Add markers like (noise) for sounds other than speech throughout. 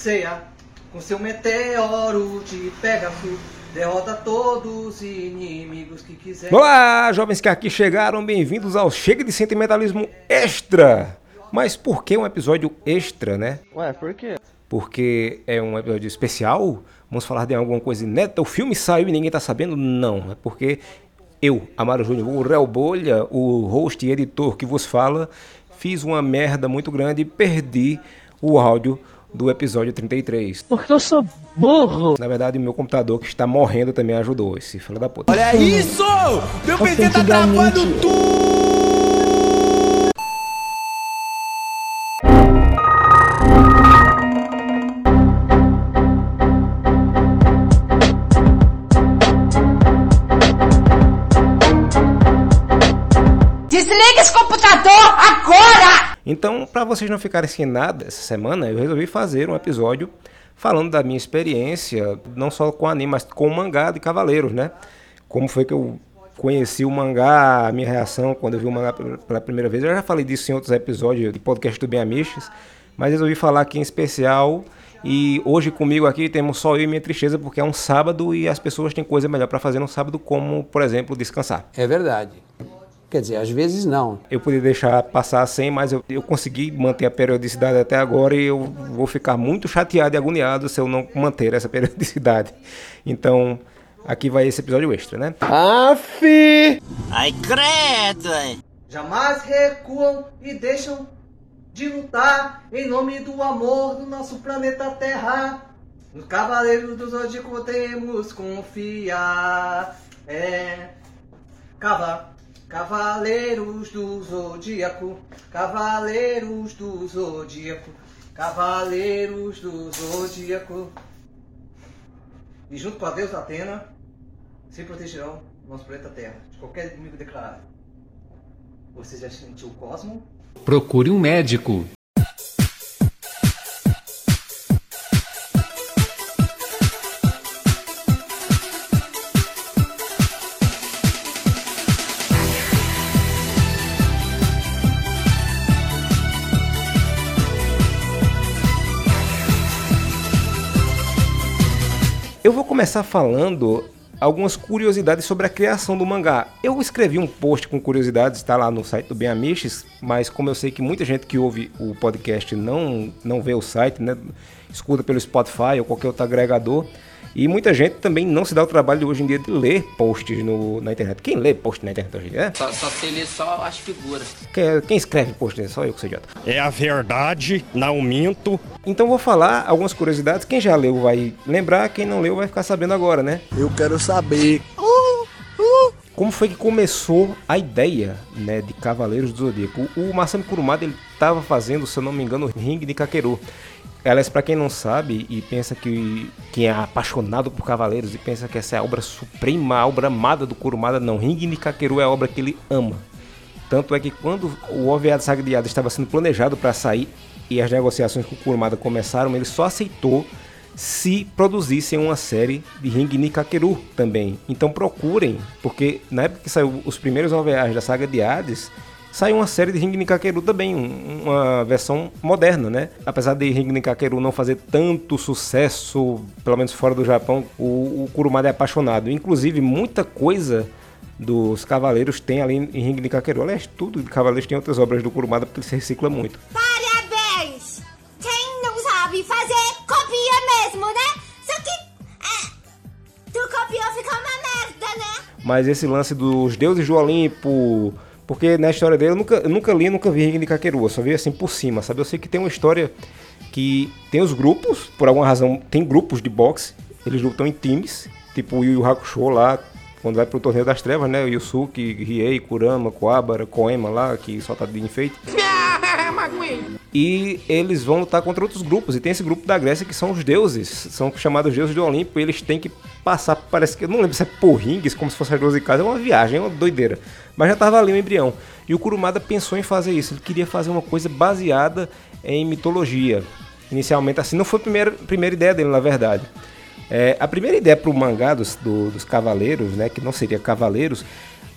Ceia, com seu meteoro de Pegasus, derrota todos os inimigos que quiser. Olá, jovens que aqui chegaram, bem-vindos ao Chega de Sentimentalismo Extra. Mas por que um episódio extra, né? Ué, por quê? Porque é um episódio especial? Vamos falar de alguma coisa inédita? O filme saiu e ninguém tá sabendo? Não, é porque eu, Amaro Júnior, o Réu Bolha, o host e editor que vos fala, fiz uma merda muito grande e perdi o áudio do episódio 33. Porque eu sou burro. Na verdade, meu computador que está morrendo também ajudou, esse filho da puta. Olha isso! Meu PC tá travando tudo! Desliga esse computador agora! Então, para vocês não ficarem sem nada essa semana, eu resolvi fazer um episódio falando da minha experiência, não só com anime, mas com mangá de Cavaleiros, né? Como foi que eu conheci o mangá, a minha reação quando eu vi o mangá pela primeira vez. Eu já falei disso em outros episódios de podcast do Bem Amiches, mas resolvi falar aqui em especial. E hoje comigo aqui temos só eu e minha tristeza, porque é um sábado e as pessoas têm coisa melhor para fazer no sábado, como, por exemplo, descansar. É verdade. Quer dizer, às vezes não. Eu poderia deixar passar sem, mas eu, eu consegui manter a periodicidade até agora e eu vou ficar muito chateado e agoniado se eu não manter essa (laughs) periodicidade. Então, aqui vai esse episódio extra, né? Aff! Ai, credo! ai. Jamais recuam e deixam de lutar em nome do amor do nosso planeta Terra. Nos Cavaleiros do Zodíaco podemos confiar. É. Cava. Cavaleiros do Zodíaco, Cavaleiros do Zodíaco, Cavaleiros do Zodíaco. E junto com a deusa Atena, se protegerão nosso planeta Terra de qualquer inimigo declarado. Você já sentiu o cosmo? Procure um médico. Eu vou começar falando algumas curiosidades sobre a criação do mangá. Eu escrevi um post com curiosidades, está lá no site do Bem Amiches, mas como eu sei que muita gente que ouve o podcast não, não vê o site, né, escuta pelo Spotify ou qualquer outro agregador, e muita gente também não se dá o trabalho hoje em dia de ler posts no, na internet. Quem lê post na internet hoje em dia? É? Só, só sei ler só as figuras. Quem, quem escreve post? Só eu que sou idiota. É a verdade, não minto. Então vou falar algumas curiosidades. Quem já leu vai lembrar, quem não leu vai ficar sabendo agora, né? Eu quero saber. Como foi que começou a ideia né, de Cavaleiros do Zodíaco? O, o Masami Kurumada ele estava fazendo, se eu não me engano, o Ring de Kakeru. Aliás, para quem não sabe e pensa que quem é apaixonado por Cavaleiros e pensa que essa é a obra suprema, a obra amada do Kurumada, não. Ring de Kakeru é a obra que ele ama. Tanto é que quando o OVA de Saga de Hades estava sendo planejado para sair e as negociações com o Kurumada começaram, ele só aceitou se produzissem uma série de Ring ni Kakeru também. Então procurem, porque na época que saiu os primeiros OVAs da Saga de Hades, saiu uma série de Ring ni Kakeru também, um- uma versão moderna, né? Apesar de Ring ni Kakeru não fazer tanto sucesso, pelo menos fora do Japão, o, o Kurumada é apaixonado. Inclusive, muita coisa dos Cavaleiros tem ali em Ring ni Kakeru. Aliás, tudo de Cavaleiros tem outras obras do Kurumada porque ele se recicla muito. Parabéns! Quem não sabe fazer, copia mesmo, né? Só que. É, tu copiou, ficou uma merda, né? Mas esse lance dos deuses do Olimpo. Porque na história dele eu nunca, eu nunca li, nunca vi Ring de Kakeru, eu só vi assim por cima, sabe? Eu sei que tem uma história que tem os grupos, por alguma razão, tem grupos de boxe, eles lutam em times, tipo o Yu Yu Hakusho lá, quando vai pro Torneio das Trevas, né? Yusuke, Riei, Kurama, Koabara, Koema lá, que só tá de enfeite. E eles vão lutar contra outros grupos. E tem esse grupo da Grécia que são os deuses. São chamados deuses do Olimpo. E eles têm que passar, parece que. Eu não lembro se é por rings, como se fosse as 12 casas. É uma viagem, é uma doideira. Mas já tava ali o embrião. E o Kurumada pensou em fazer isso. Ele queria fazer uma coisa baseada em mitologia. Inicialmente, assim, não foi a primeira, primeira ideia dele, na verdade. É, a primeira ideia para o mangá dos, do- dos Cavaleiros, né, que não seria Cavaleiros,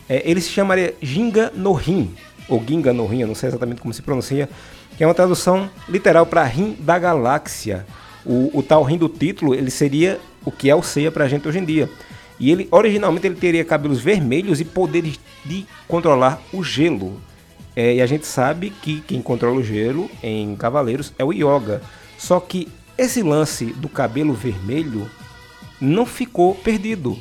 é, ele se chamaria Ginga no Rin, ou Ginga no Rin, eu não sei exatamente como se pronuncia, que é uma tradução literal para Rim da Galáxia, O, o tal Rin do título, ele seria o que é o Seiya pra gente hoje em dia. E ele, originalmente, ele teria cabelos vermelhos e poderes de controlar o gelo. É, e a gente sabe que quem controla o gelo em Cavaleiros é o Yoga. Só que esse lance do cabelo vermelho não ficou perdido.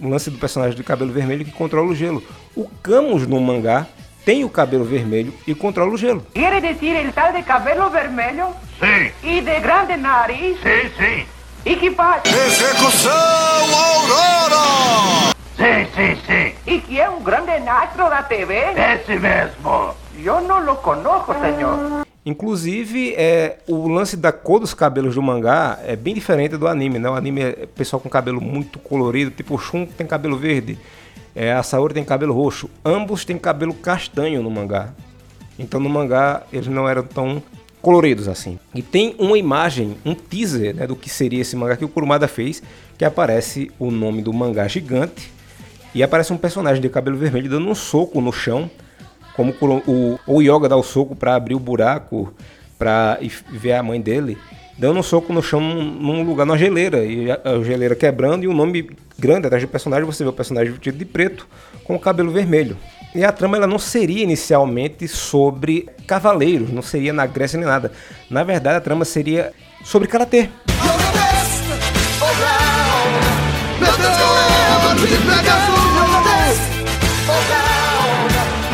O lance do personagem de cabelo vermelho que controla o gelo. O Camus no mangá tem o cabelo vermelho e controla o gelo. Quer dizer, ele tá de cabelo vermelho? Sim. E de grande nariz? Sim, sim. E que faz? Execução Aurora! Sim, sim, sim. E que é um grande astro da TV? Esse mesmo. Eu não lo conosco, senhor. Inclusive, é, o lance da cor dos cabelos do mangá é bem diferente do anime, né? O anime é pessoal com cabelo muito colorido, tipo o Shun tem cabelo verde, é, a Saori tem cabelo roxo. Ambos têm cabelo castanho no mangá. Então no mangá eles não eram tão coloridos assim. E tem uma imagem, um teaser né, do que seria esse mangá que o Kurumada fez, que aparece o nome do mangá gigante e aparece um personagem de cabelo vermelho dando um soco no chão como o, o Yoga dá o soco para abrir o buraco para ver a mãe dele, dando um soco no chão num, lugar, na geleira, e a, a, geleira quebrando, e um nome grande atrás do personagem, você vê o personagem vestido de preto, com o cabelo vermelho. E a trama ela não seria inicialmente sobre cavaleiros, não seria na Grécia nem nada. Na verdade, a trama seria sobre karatê.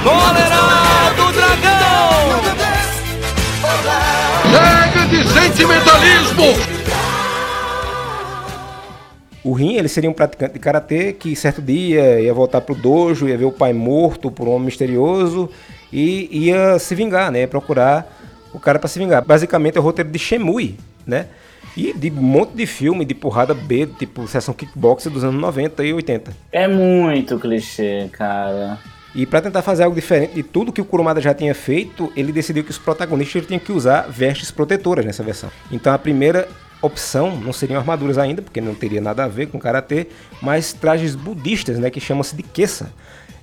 Cólera do Dragão! Chega de sentimentalismo! O Rin, ele seria um praticante de karatê que certo dia ia voltar pro dojo, ia ver o pai morto por um homem misterioso e ia se vingar, né? Procurar o cara para se vingar. Basicamente é o roteiro de Shemui, né? E de um monte de filme de porrada B, tipo sessão kickbox dos anos 90 e 80. É muito clichê, cara. E para tentar fazer algo diferente de tudo que o Kurumada já tinha feito, ele decidiu que os protagonistas tinham que usar vestes protetoras nessa versão. Então a primeira opção não seriam armaduras ainda, porque não teria nada a ver com karatê, mas trajes budistas, né, que chamam-se de kessa.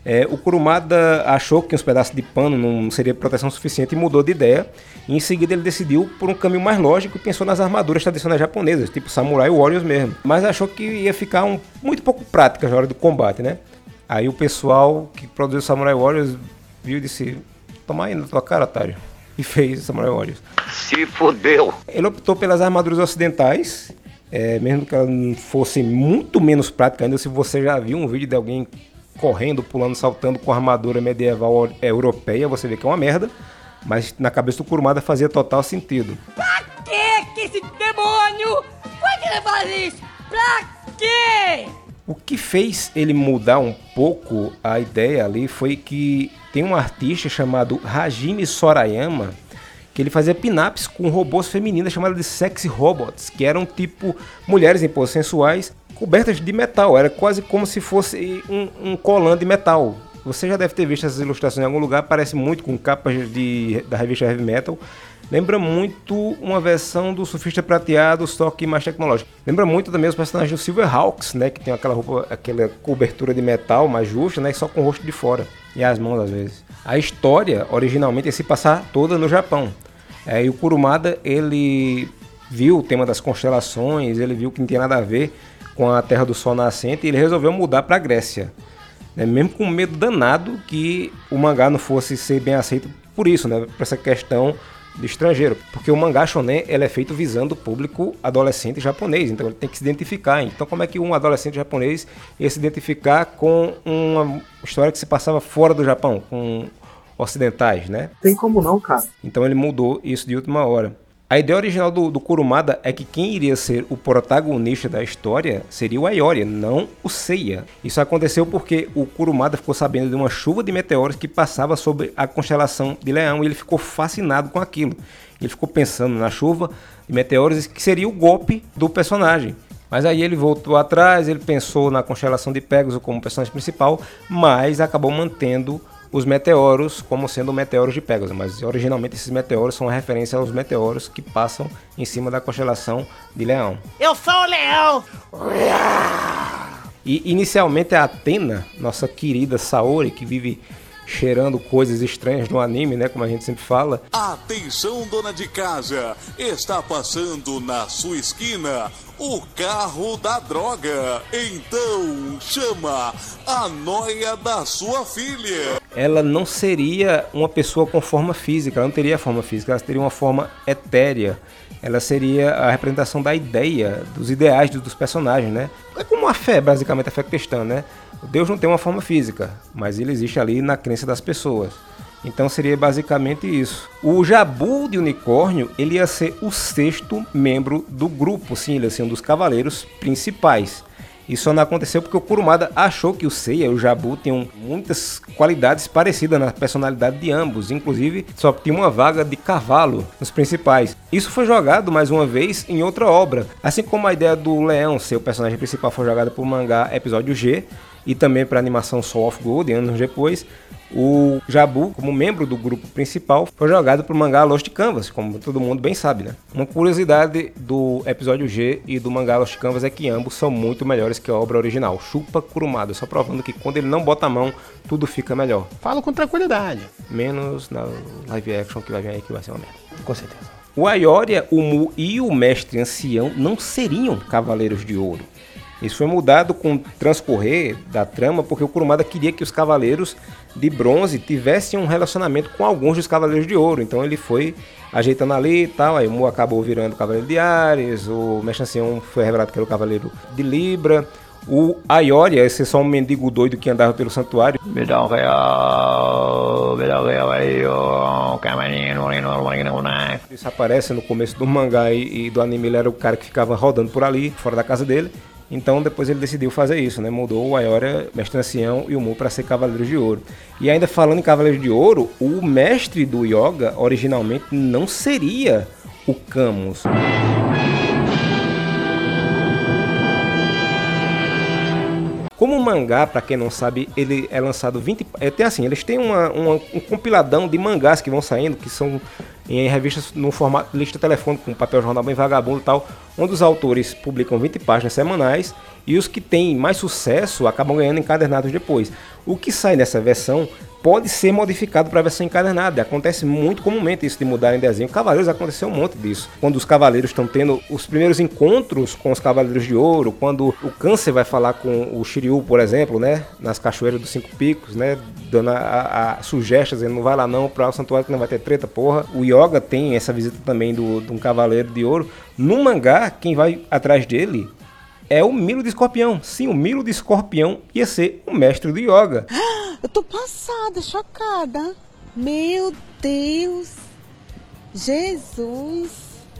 É, o Kurumada achou que uns pedaços de pano não seria proteção suficiente e mudou de ideia. E em seguida ele decidiu por um caminho mais lógico e pensou nas armaduras tradicionais japonesas, tipo Samurai Warriors mesmo. Mas achou que ia ficar um, muito pouco prática na hora do combate, né? Aí o pessoal que produziu Samurai Warriors viu e disse: Toma aí na tua cara, otário. E fez Samurai Warriors. Se fodeu! Ele optou pelas armaduras ocidentais, é, mesmo que elas fossem muito menos práticas ainda. Se você já viu um vídeo de alguém correndo, pulando, saltando com armadura medieval europeia, você vê que é uma merda. Mas na cabeça do Kurumada fazia total sentido. Pra que que esse demônio? Por que ele faz isso? Pra quê? O que fez ele mudar um pouco a ideia ali foi que tem um artista chamado Hajime Sorayama que ele fazia pin-ups com robôs femininas chamadas de sexy robots, que eram tipo mulheres em poses sensuais cobertas de metal. Era quase como se fosse um, um colan de metal. Você já deve ter visto essas ilustrações em algum lugar, parece muito com capas de, da revista Heavy Metal. Lembra muito uma versão do Surfista Prateado, só que mais tecnológico. Lembra muito também os personagens do Silverhawks, né? Que tem aquela roupa, aquela cobertura de metal mais justa, né? Só com o rosto de fora. E as mãos às vezes. A história, originalmente, ia se passar toda no Japão. É, e o Kurumada, ele viu o tema das constelações, ele viu que não tinha nada a ver com a Terra do Sol nascente e ele resolveu mudar para a Grécia. Né? Mesmo com medo danado que o mangá não fosse ser bem aceito por isso, né? Por essa questão de estrangeiro, porque o mangá shonen ele é feito visando o público adolescente japonês, então ele tem que se identificar. Então como é que um adolescente japonês ia se identificar com uma história que se passava fora do Japão, com ocidentais, né? Tem como não, cara. Então ele mudou isso de última hora. A ideia original do, do, Kurumada é que quem iria ser o protagonista da história seria o Ayori, não o Seiya. Isso aconteceu porque o Kurumada ficou sabendo de uma chuva de meteoros que passava sobre a constelação de Leão e ele ficou fascinado com aquilo. Ele ficou pensando na chuva de meteoros que seria o golpe do personagem. Mas aí ele voltou atrás, ele pensou na constelação de Pegasus como personagem principal, mas acabou mantendo os meteoros como sendo meteoros de Pegasus, mas originalmente esses meteoros são referência aos meteoros que passam em cima da constelação de Leão. Eu sou o Leão! E inicialmente a Atena, nossa querida Saori, que vive cheirando coisas estranhas no anime, né? Como a gente sempre fala. Atenção, dona de casa! Está passando na sua esquina o carro da droga. Então chama a noia da sua filha. Ela não seria uma pessoa com forma física, ela não teria forma física, ela teria uma forma etérea. Ela seria a representação da ideia, dos ideais dos personagens, né? É como a fé, basicamente, a fé cristã, né? Deus não tem uma forma física, mas ele existe ali na crença das pessoas. Então seria basicamente isso. O Jabu de Unicórnio, ele ia ser o sexto membro do grupo, sim, ele ia ser um dos cavaleiros principais. Isso só não aconteceu porque o Kurumada achou que o Seiya e o Jabu tinham muitas qualidades parecidas na personalidade de ambos, inclusive só tinha uma vaga de cavalo nos principais. Isso foi jogado mais uma vez em outra obra, assim como a ideia do Leão ser o personagem principal foi jogada por mangá episódio G e também para a animação Soul of Gold anos depois. O Jabu, como membro do grupo principal, foi jogado para o mangá Lost Canvas, como todo mundo bem sabe, né? Uma curiosidade do episódio G e do mangá Lost Canvas é que ambos são muito melhores que a obra original. Chupa Kurumada, só provando que quando ele não bota a mão, tudo fica melhor. Falo com tranquilidade. Menos na live action que vai vir aí que vai ser uma merda. Com certeza. O Ayoria, o Mu e o Mestre Ancião não seriam Cavaleiros de Ouro. Isso foi mudado com o transcorrer da trama, porque o Kurumada queria que os cavaleiros de bronze tivessem um relacionamento com alguns dos cavaleiros de ouro. Então ele foi ajeitando ali e tal. Aí o Mu acabou virando o cavaleiro de Ares, o Mestre Ancião foi revelado que era o cavaleiro de Libra. O Ayoria, esse é só um mendigo doido que andava pelo santuário. Me dá um real, me dá um real aí, Isso aparece no começo do mangá e, e do anime, ele era o cara que ficava rodando por ali, fora da casa dele. Então depois ele decidiu fazer isso, né? Mudou o Ayoria, Mestre Ancião e o Mu para ser Cavaleiros de Ouro. E ainda falando em Cavaleiros de Ouro, o mestre do Yoga originalmente não seria o Camus. Como o mangá, para quem não sabe, ele é lançado 20. É, tem assim, eles têm uma, uma, um compiladão de mangás que vão saindo, que são em revistas no formato lista telefônica, com papel jornal bem vagabundo e tal, onde os autores publicam 20 páginas semanais e os que têm mais sucesso acabam ganhando encadernados depois. O que sai nessa versão pode ser modificado para a versão encadernada. Acontece muito comumente isso de mudar em desenho. Cavaleiros aconteceu um monte disso. Quando os cavaleiros estão tendo os primeiros encontros com os cavaleiros de ouro, quando o câncer vai falar com o Shiryu, por exemplo, né, nas cachoeiras dos cinco picos, né, dando a, a, a ele não vai lá não para o santuário que não vai ter treta, porra. O Yoga tem essa visita também do, de um cavaleiro de ouro. No mangá, quem vai atrás dele é o Milo de Escorpião. Sim, o Milo de Escorpião ia ser o mestre do yoga. (gasps) Eu tô passada, chocada. Meu Deus. Jesus.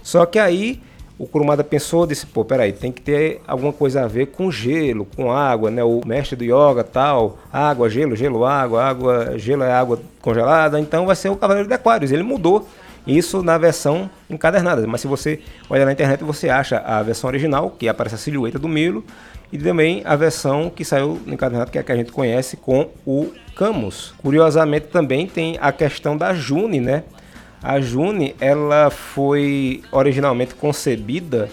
Só que aí o Kurumada pensou, disse, pô, peraí, tem que ter alguma coisa a ver com gelo, com água, né? O mestre do yoga tal, água, gelo, gelo, água, água, gelo é água congelada, então vai ser o Cavaleiro de Aquários. Ele mudou isso na versão encadernada, mas se você olhar na internet você acha a versão original, que aparece a silhueta do Milo, e também a versão que saiu no encadernado, que é a que a gente conhece, com o Camus. Curiosamente também tem a questão da June, né? A June, ela foi originalmente concebida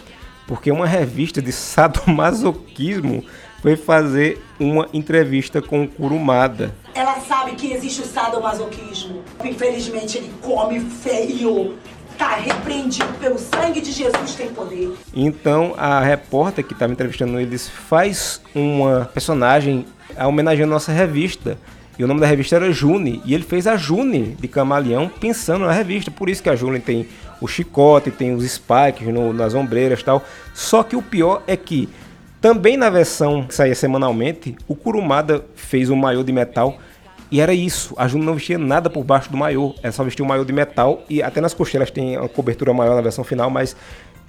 porque uma revista de sadomasoquismo foi fazer uma entrevista com o Kurumada. Ela sabe que existe o sadomasoquismo. Infelizmente ele come feio está repreendido pelo sangue de Jesus tem poder. Então a repórter que estava entrevistando eles faz uma personagem homenageando nossa revista. E o nome da revista era June. E ele fez a June de Camaleão pensando na revista. Por isso que a June tem o chicote, tem os spikes no, nas ombreiras e tal. Só que o pior é que também na versão que saía semanalmente, o Kurumada fez um maiô de metal e era isso, a Juno não vestia nada por baixo do maiô, ela só vestia um maiô de metal e até nas costelas tem uma cobertura maior na versão final, mas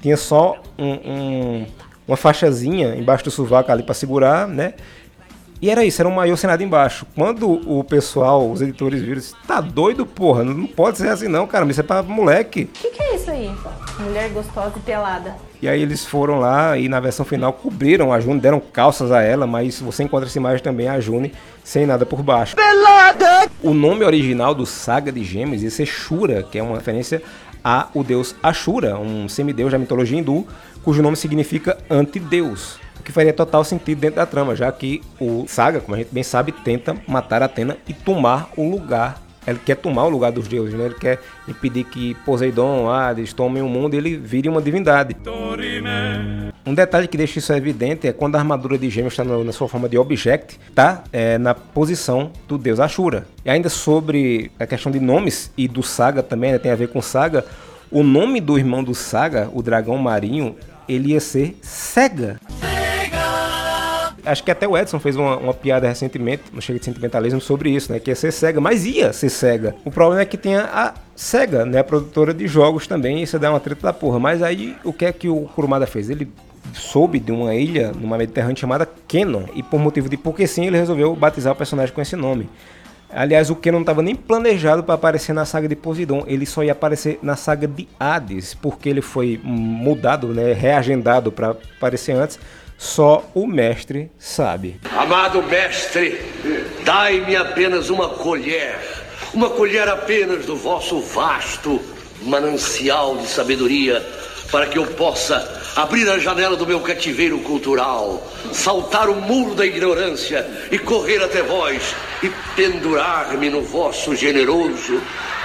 tinha só um, um, uma faixazinha embaixo do sovaco ali para segurar, né? E era isso, era um maiô sem nada embaixo. Quando o pessoal, os editores viram, disse, tá doido, porra, não pode ser assim não, cara, isso é pra moleque. O que, que é isso aí? Mulher gostosa e pelada. E aí eles foram lá e na versão final cobriram a June, deram calças a ela, mas você encontra essa imagem também a June sem nada por baixo. Pelada! O nome original do Saga de Gêmeos ia ser Shura, que é uma referência a o deus Ashura, um semideus da mitologia hindu, cujo nome significa antideus que faria total sentido dentro da trama, já que o Saga, como a gente bem sabe, tenta matar Atena e tomar o lugar. Ele quer tomar o lugar dos deuses, né? Ele quer impedir que Poseidon, Hades tomem o mundo e ele vire uma divindade. Um detalhe que deixa isso evidente é quando a armadura de Gêmeos está na sua forma de object, tá é, na posição do deus Ashura. E ainda sobre a questão de nomes e do Saga também, né, tem a ver com Saga, o nome do irmão do Saga, o dragão marinho, ele ia ser Sega. Acho que até o Edson fez uma, uma piada recentemente, no Chega de Sentimentalismo, sobre isso, né? Que ia ser Sega, mas ia ser Sega. O problema é que tinha a Sega, né? A produtora de jogos também, isso dá uma treta da porra. Mas aí, o que é que o Kurumada fez? Ele soube de uma ilha numa Mediterrânea chamada Kenon. E por motivo de porque sim, ele resolveu batizar o personagem com esse nome. Aliás, o Kenon não estava nem planejado para aparecer na saga de Poseidon, ele só ia aparecer na saga de Hades, porque ele foi mudado, né, reagendado para aparecer antes. Só o mestre sabe. Amado mestre, dai-me apenas uma colher, uma colher apenas do vosso vasto manancial de sabedoria, para que eu possa abrir a janela do meu cativeiro cultural, saltar o muro da ignorância e correr até vós e pendurar-me no vosso generoso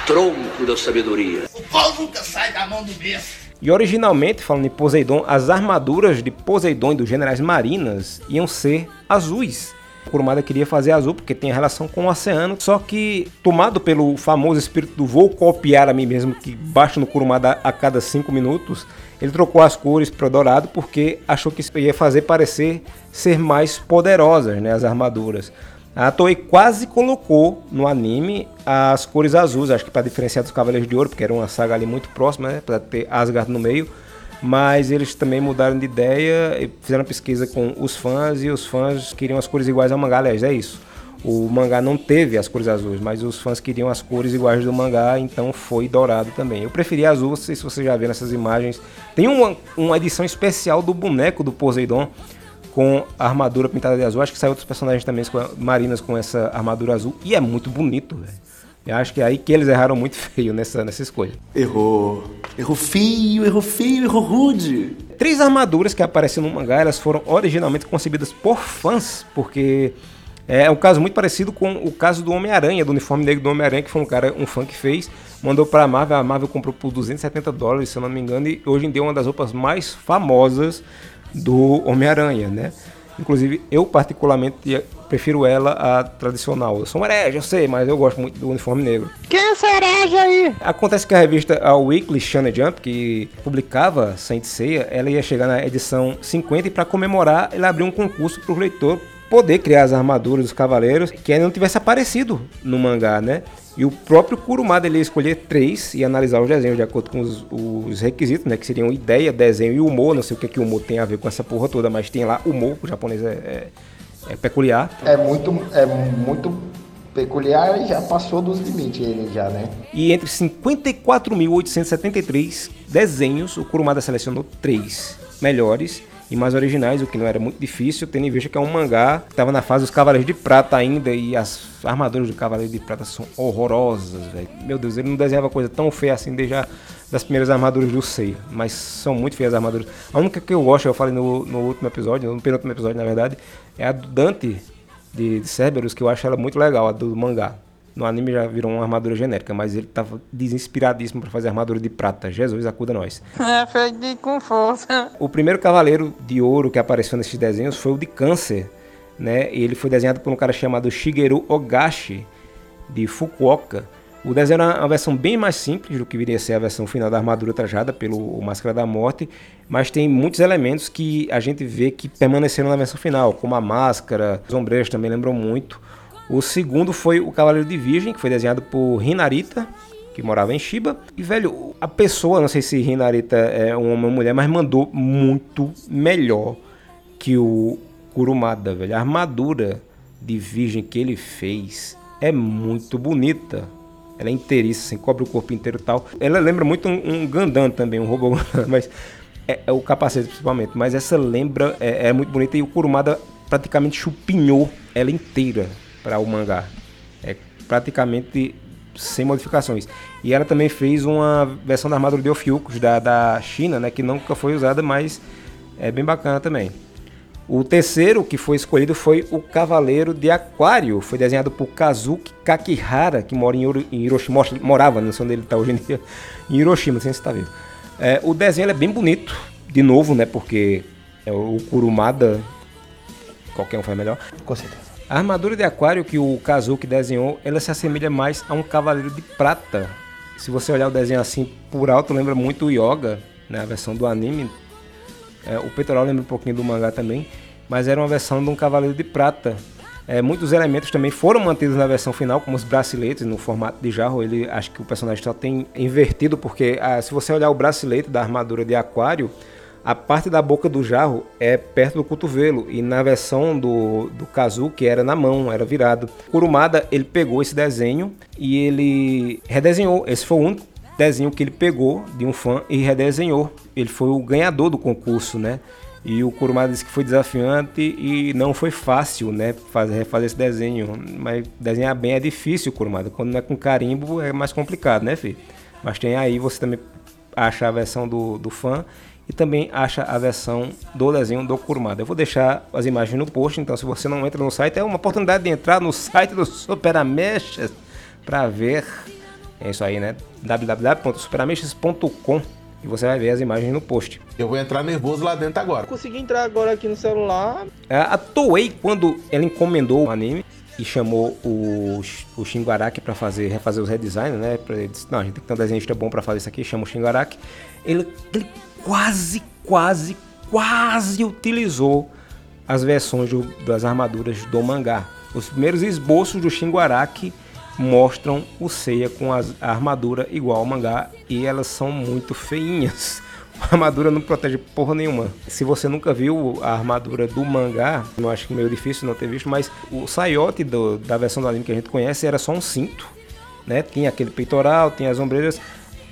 tronco da sabedoria. O pau nunca sai da mão do berço. E originalmente, falando em Poseidon, as armaduras de Poseidon e dos generais marinas iam ser azuis. O Kurumada queria fazer azul porque tem relação com o oceano, só que tomado pelo famoso espírito do vou copiar a mim mesmo, que baixa no Kurumada a cada 5 minutos, ele trocou as cores para dourado porque achou que isso ia fazer parecer ser mais poderosas né, as armaduras. A Toei quase colocou no anime as cores azuis, acho que para diferenciar dos Cavaleiros de Ouro, porque era uma saga ali muito próxima, né, para ter Asgard no meio. Mas eles também mudaram de ideia e fizeram pesquisa com os fãs e os fãs queriam as cores iguais ao mangá. Aliás, é isso. O mangá não teve as cores azuis, mas os fãs queriam as cores iguais do mangá, então foi dourado também. Eu preferi azul, não sei se você já viu nessas imagens. Tem uma, uma edição especial do boneco do Poseidon com a armadura pintada de azul. Acho que saiu outros personagens também com marinas com essa armadura azul e é muito bonito, velho. Eu acho que é aí que eles erraram muito (laughs) feio nessa, nessa escolha. Errou. Errou feio, errou feio, errou rude. Três armaduras que aparecem no mangá, elas foram originalmente concebidas por fãs, porque é um caso muito parecido com o caso do Homem-Aranha, do uniforme negro do Homem-Aranha, que foi um cara, um fã que fez, mandou para a Marvel, a Marvel comprou por 270 dólares, se eu não me engano, e hoje em dia é uma das roupas mais famosas do Homem-Aranha, né? Inclusive, eu particularmente prefiro ela a tradicional. Eu sou um herege, eu sei, mas eu gosto muito do uniforme negro. Quem é essa herege aí? Acontece que a revista a Weekly Shonen Jump, que publicava Saint Seiya, ela ia chegar na edição 50 e para comemorar, ela abriu um concurso para o leitor poder criar as armaduras dos cavaleiros que ainda não tivesse aparecido no mangá, né? E o próprio Kurumada ele ia escolher três e analisar os desenhos de acordo com os, os, requisitos, né? Que seriam ideia, desenho e humor. Não sei o que, que o humor tem a ver com essa porra toda, mas tem lá humor, o japonês é, é, é peculiar. É muito, é muito peculiar e já passou dos limites ele já, né? E entre 54.873 desenhos, o Kurumada selecionou três melhores e mais originais, o que não era muito difícil, tendo em vista que é um mangá que estava na fase dos Cavaleiros de Prata ainda e as armaduras do Cavaleiro de Prata são horrorosas, velho. Meu Deus, ele não desenhava coisa tão feia assim desde a, das primeiras armaduras do Sei, mas são muito feias as armaduras. A única que eu gosto, eu falei no, no último episódio, no penúltimo episódio na verdade, é a do Dante de, de Cerberus, que eu acho ela muito legal, a do mangá. No anime já virou uma armadura genérica, mas ele tava desinspiradíssimo para fazer armadura de prata. Jesus, acuda nós. É, feito com força. O primeiro cavaleiro de ouro que apareceu nesses desenhos foi o de câncer, né? Ele foi desenhado por um cara chamado Shigeru Ogashi, de Fukuoka. O desenho era uma versão bem mais simples do que viria a ser a versão final da armadura trajada pelo Máscara da Morte, mas tem muitos elementos que a gente vê que permaneceram na versão final, como a máscara, os ombreiros também lembram muito. O segundo foi o Cavaleiro de Virgem, que foi desenhado por Hinarita, que morava em Shiba. E, velho, a pessoa, não sei se Hinarita é um homem ou mulher, mas mandou muito melhor que o Kurumada, velho. A armadura de virgem que ele fez é muito bonita. Ela é inteiriça, assim, cobre o corpo inteiro e tal. Ela lembra muito um, um Gundam também, um robô, (laughs) mas é, é, o capacete principalmente. Mas essa lembra, é, é muito bonita e o Kurumada praticamente chupinhou ela inteira para o mangá. É praticamente sem modificações. E ela também fez uma versão da armadura de Ophiuchus da, da China, né, que nunca foi usada, mas é bem bacana também. O terceiro que foi escolhido foi o Cavaleiro de Aquário. Foi desenhado por Kazuki Kakihara, que mora em, Hiroshima. Morava, não sei onde ele está hoje em dia. (laughs) Em Hiroshima, não sei se está vivo. É, o desenho é bem bonito. De novo, né? Porque é o Kurumada. Qualquer um faz melhor. Com certeza. A armadura de aquário que o Kazuki desenhou, ela se assemelha mais a um cavaleiro de prata. Se você olhar o desenho assim por alto, lembra muito o Yoga, né, a versão do anime. É, o peitoral lembra um pouquinho do mangá também, mas era uma versão de um cavaleiro de prata. É, muitos elementos também foram mantidos na versão final, como os braceletes no formato de jarro. Ele acho que o personagem só tem invertido, porque ah, se você olhar o bracelete da armadura de aquário, a parte da boca do jarro é perto do cotovelo e na versão do, do Kazuki era na mão, era virado. Kurumada ele pegou esse desenho e ele redesenhou. Esse foi o único desenho que ele pegou de um fã e redesenhou. Ele foi o ganhador do concurso, né? E o Kurumada disse que foi desafiante e não foi fácil, né? Fazer, refazer esse desenho. Mas desenhar bem é difícil, Kurumada. Quando não é com carimbo é mais complicado, né, filho? Mas tem aí, você também acha a versão do, do fã e também acha a versão do desenho do Kurumada. Eu vou deixar as imagens no post, então se você não entra no site, é uma oportunidade de entrar no (laughs) site do Superamechas para ver. É isso aí, né? www.superamechas.com e você vai ver as imagens no post. Eu vou entrar nervoso lá dentro agora. Consegui entrar agora aqui no celular. A Toei, quando ela encomendou o anime e chamou o, o para fazer, refazer os redesigns, né? Ele disse, não, a gente tem que ter um desenhista bom para fazer isso aqui, chama o Shingo Araki. Ele, ele quase, quase, quase utilizou as versões do, das armaduras do mangá. Os primeiros esboços do Shingo Araki mostram o Seiya com as, a armadura igual ao mangá e elas são muito feinhas. (laughs) A armadura não protege porra nenhuma. Se você nunca viu a armadura do mangá, eu acho que meio difícil não ter visto, mas o saiote da versão do anime que a gente conhece era só um cinto, né? Tinha aquele peitoral, tinha as ombreiras.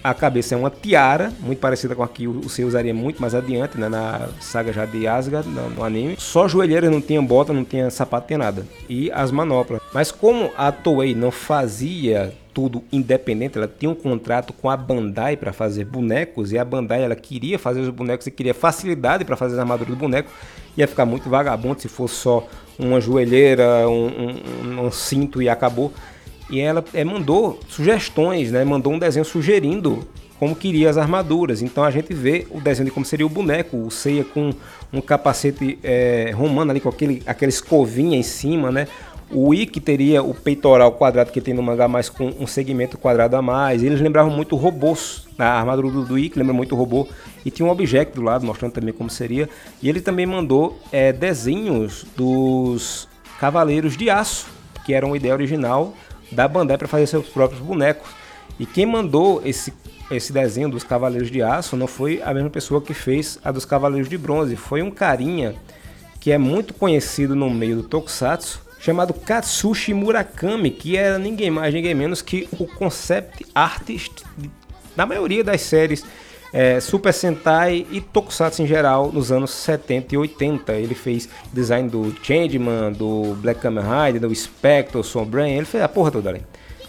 A cabeça é uma tiara, muito parecida com a que o Sei usaria muito mais adiante, né, na saga já de Asgard, no, anime. Só joelheiras, não tinha bota, não tinha sapato, tinha nada. E as manoplas. Mas como a Toei não fazia tudo independente, ela tinha um contrato com a Bandai para fazer bonecos, e a Bandai ela queria fazer os bonecos e queria facilidade para fazer as armaduras do boneco, ia ficar muito vagabundo se fosse só uma joelheira, um, um, um cinto e acabou. E ela é, mandou sugestões, né? Mandou um desenho sugerindo como queria as armaduras. Então a gente vê o desenho de como seria o boneco, o Seiya com um capacete é, romano ali com aquele, aquela escovinha em cima, né? O Ikki teria o peitoral quadrado que tem no mangá, mas com um segmento quadrado a mais. Eles lembravam muito robôs. A armadura do, Ikki lembra muito robô. E tinha um objeto do lado, mostrando também como seria. E ele também mandou é, desenhos dos Cavaleiros de Aço, que eram a ideia original da Bandai para fazer seus próprios bonecos. E quem mandou esse, esse desenho dos Cavaleiros de Aço não foi a mesma pessoa que fez a dos Cavaleiros de Bronze. Foi um carinha que é muito conhecido no meio do Tokusatsu, chamado Katsushi Murakami, que era ninguém mais, ninguém menos que o concept artist na maioria das séries é, Super Sentai e Tokusatsu em geral nos anos 70 e 80. Ele fez design do Changeman, do Black Kamen Rider, do Spectre, Sombran, ele fez a porra toda ali.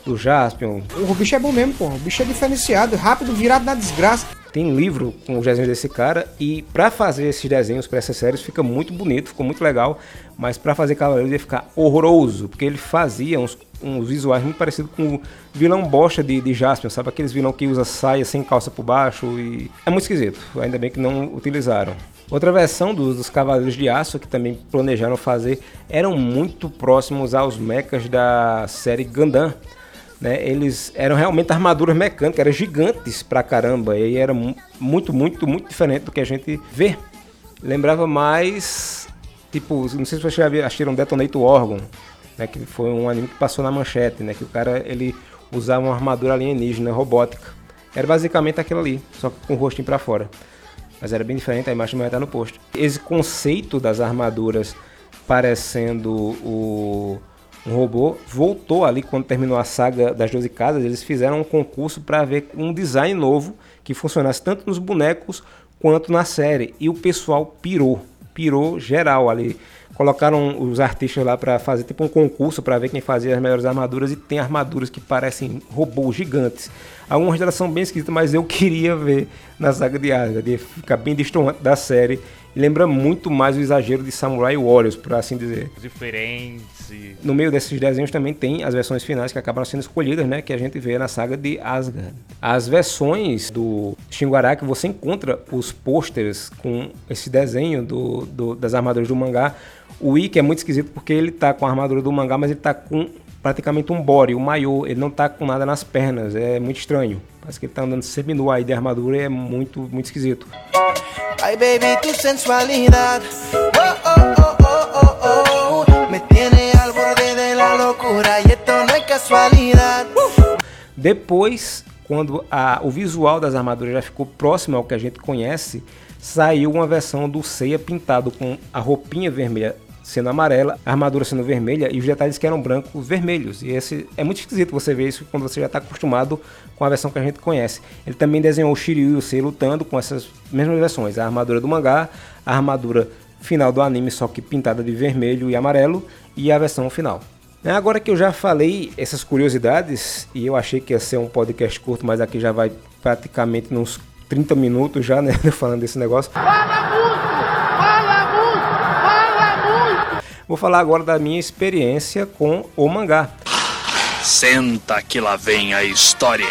Do Jaspion. O bicho é bom mesmo, pô. O bicho é diferenciado, rápido, virado na desgraça. Tem livro com os desenhos desse cara e para fazer esses desenhos para essas séries fica muito bonito, ficou muito legal, mas para fazer Cavaleiros ia ficar horroroso, porque ele fazia uns, uns visuais muito parecidos com o vilão bosta de, de Jaspion, sabe? Aqueles vilão que usa saia sem calça por baixo e é muito esquisito, ainda bem que não utilizaram. Outra versão dos, dos Cavaleiros de Aço que também planejaram fazer eram muito próximos aos mechas da série Gundam. Né, eles eram realmente armaduras mecânicas, eram gigantes pra caramba, e era muito, muito, muito diferente do que a gente vê. Lembrava mais, tipo, não sei se vocês já assistiram Detonator Orgon, né, que foi um anime que passou na manchete, né, que o cara ele usava uma armadura alienígena robótica. Era basicamente aquilo ali, só que com o rostinho para fora. Mas era bem diferente, a imagem vai estar no post. Esse conceito das armaduras parecendo o um robô, voltou ali quando terminou a saga das 12 casas, eles fizeram um concurso para ver um design novo que funcionasse tanto nos bonecos quanto na série. E o pessoal pirou, pirou geral ali. Colocaram os artistas lá para fazer tipo um concurso para ver quem fazia as melhores armaduras e tem armaduras que parecem robôs gigantes. Algumas delas são bem esquisitas, mas eu (laughs) queria ver na saga de Asgard, ficar bem distante da série E lembra muito mais o exagero de Samurai Warriors, por assim dizer. Diferentes. e- No meio desses desenhos também tem as versões finais que acabaram sendo escolhidas, né? Que a gente vê na saga de Asgard. As versões do Shinguaraki, você encontra os pôsteres com esse desenho do, do- das armaduras do mangá. O Ikki é muito esquisito porque ele tá com a armadura do mangá, mas ele tá com praticamente um body, um maiô. Ele não tá com nada nas pernas, é muito estranho. Parece que ele tá andando semi-nu aí de armadura e é muito, muito esquisito. Ay, baby, tu sensualidad. Oh, oh, oh, oh, oh, oh. Me tiene al borde de la locura y esto no es casualidad. Depois, quando a- o visual das armaduras já ficou próximo ao que a gente conhece, saiu uma versão do Seiya pintado com a roupinha vermelha sendo amarela, a armadura sendo vermelha e os detalhes que eram brancos vermelhos. E esse é muito esquisito você ver isso quando você já está acostumado com a versão que a gente conhece. Ele também desenhou o Shiryu e o Sei lutando com essas mesmas versões, a armadura do mangá, a armadura final do anime, só que pintada de vermelho e amarelo, e a versão final. Né, Agora que eu já falei essas curiosidades, e eu achei que ia ser um podcast curto, mas aqui já vai praticamente nos 30 minutos já, né, (laughs) falando desse negócio. Vou falar agora da minha experiência com o mangá. Senta que lá vem a história.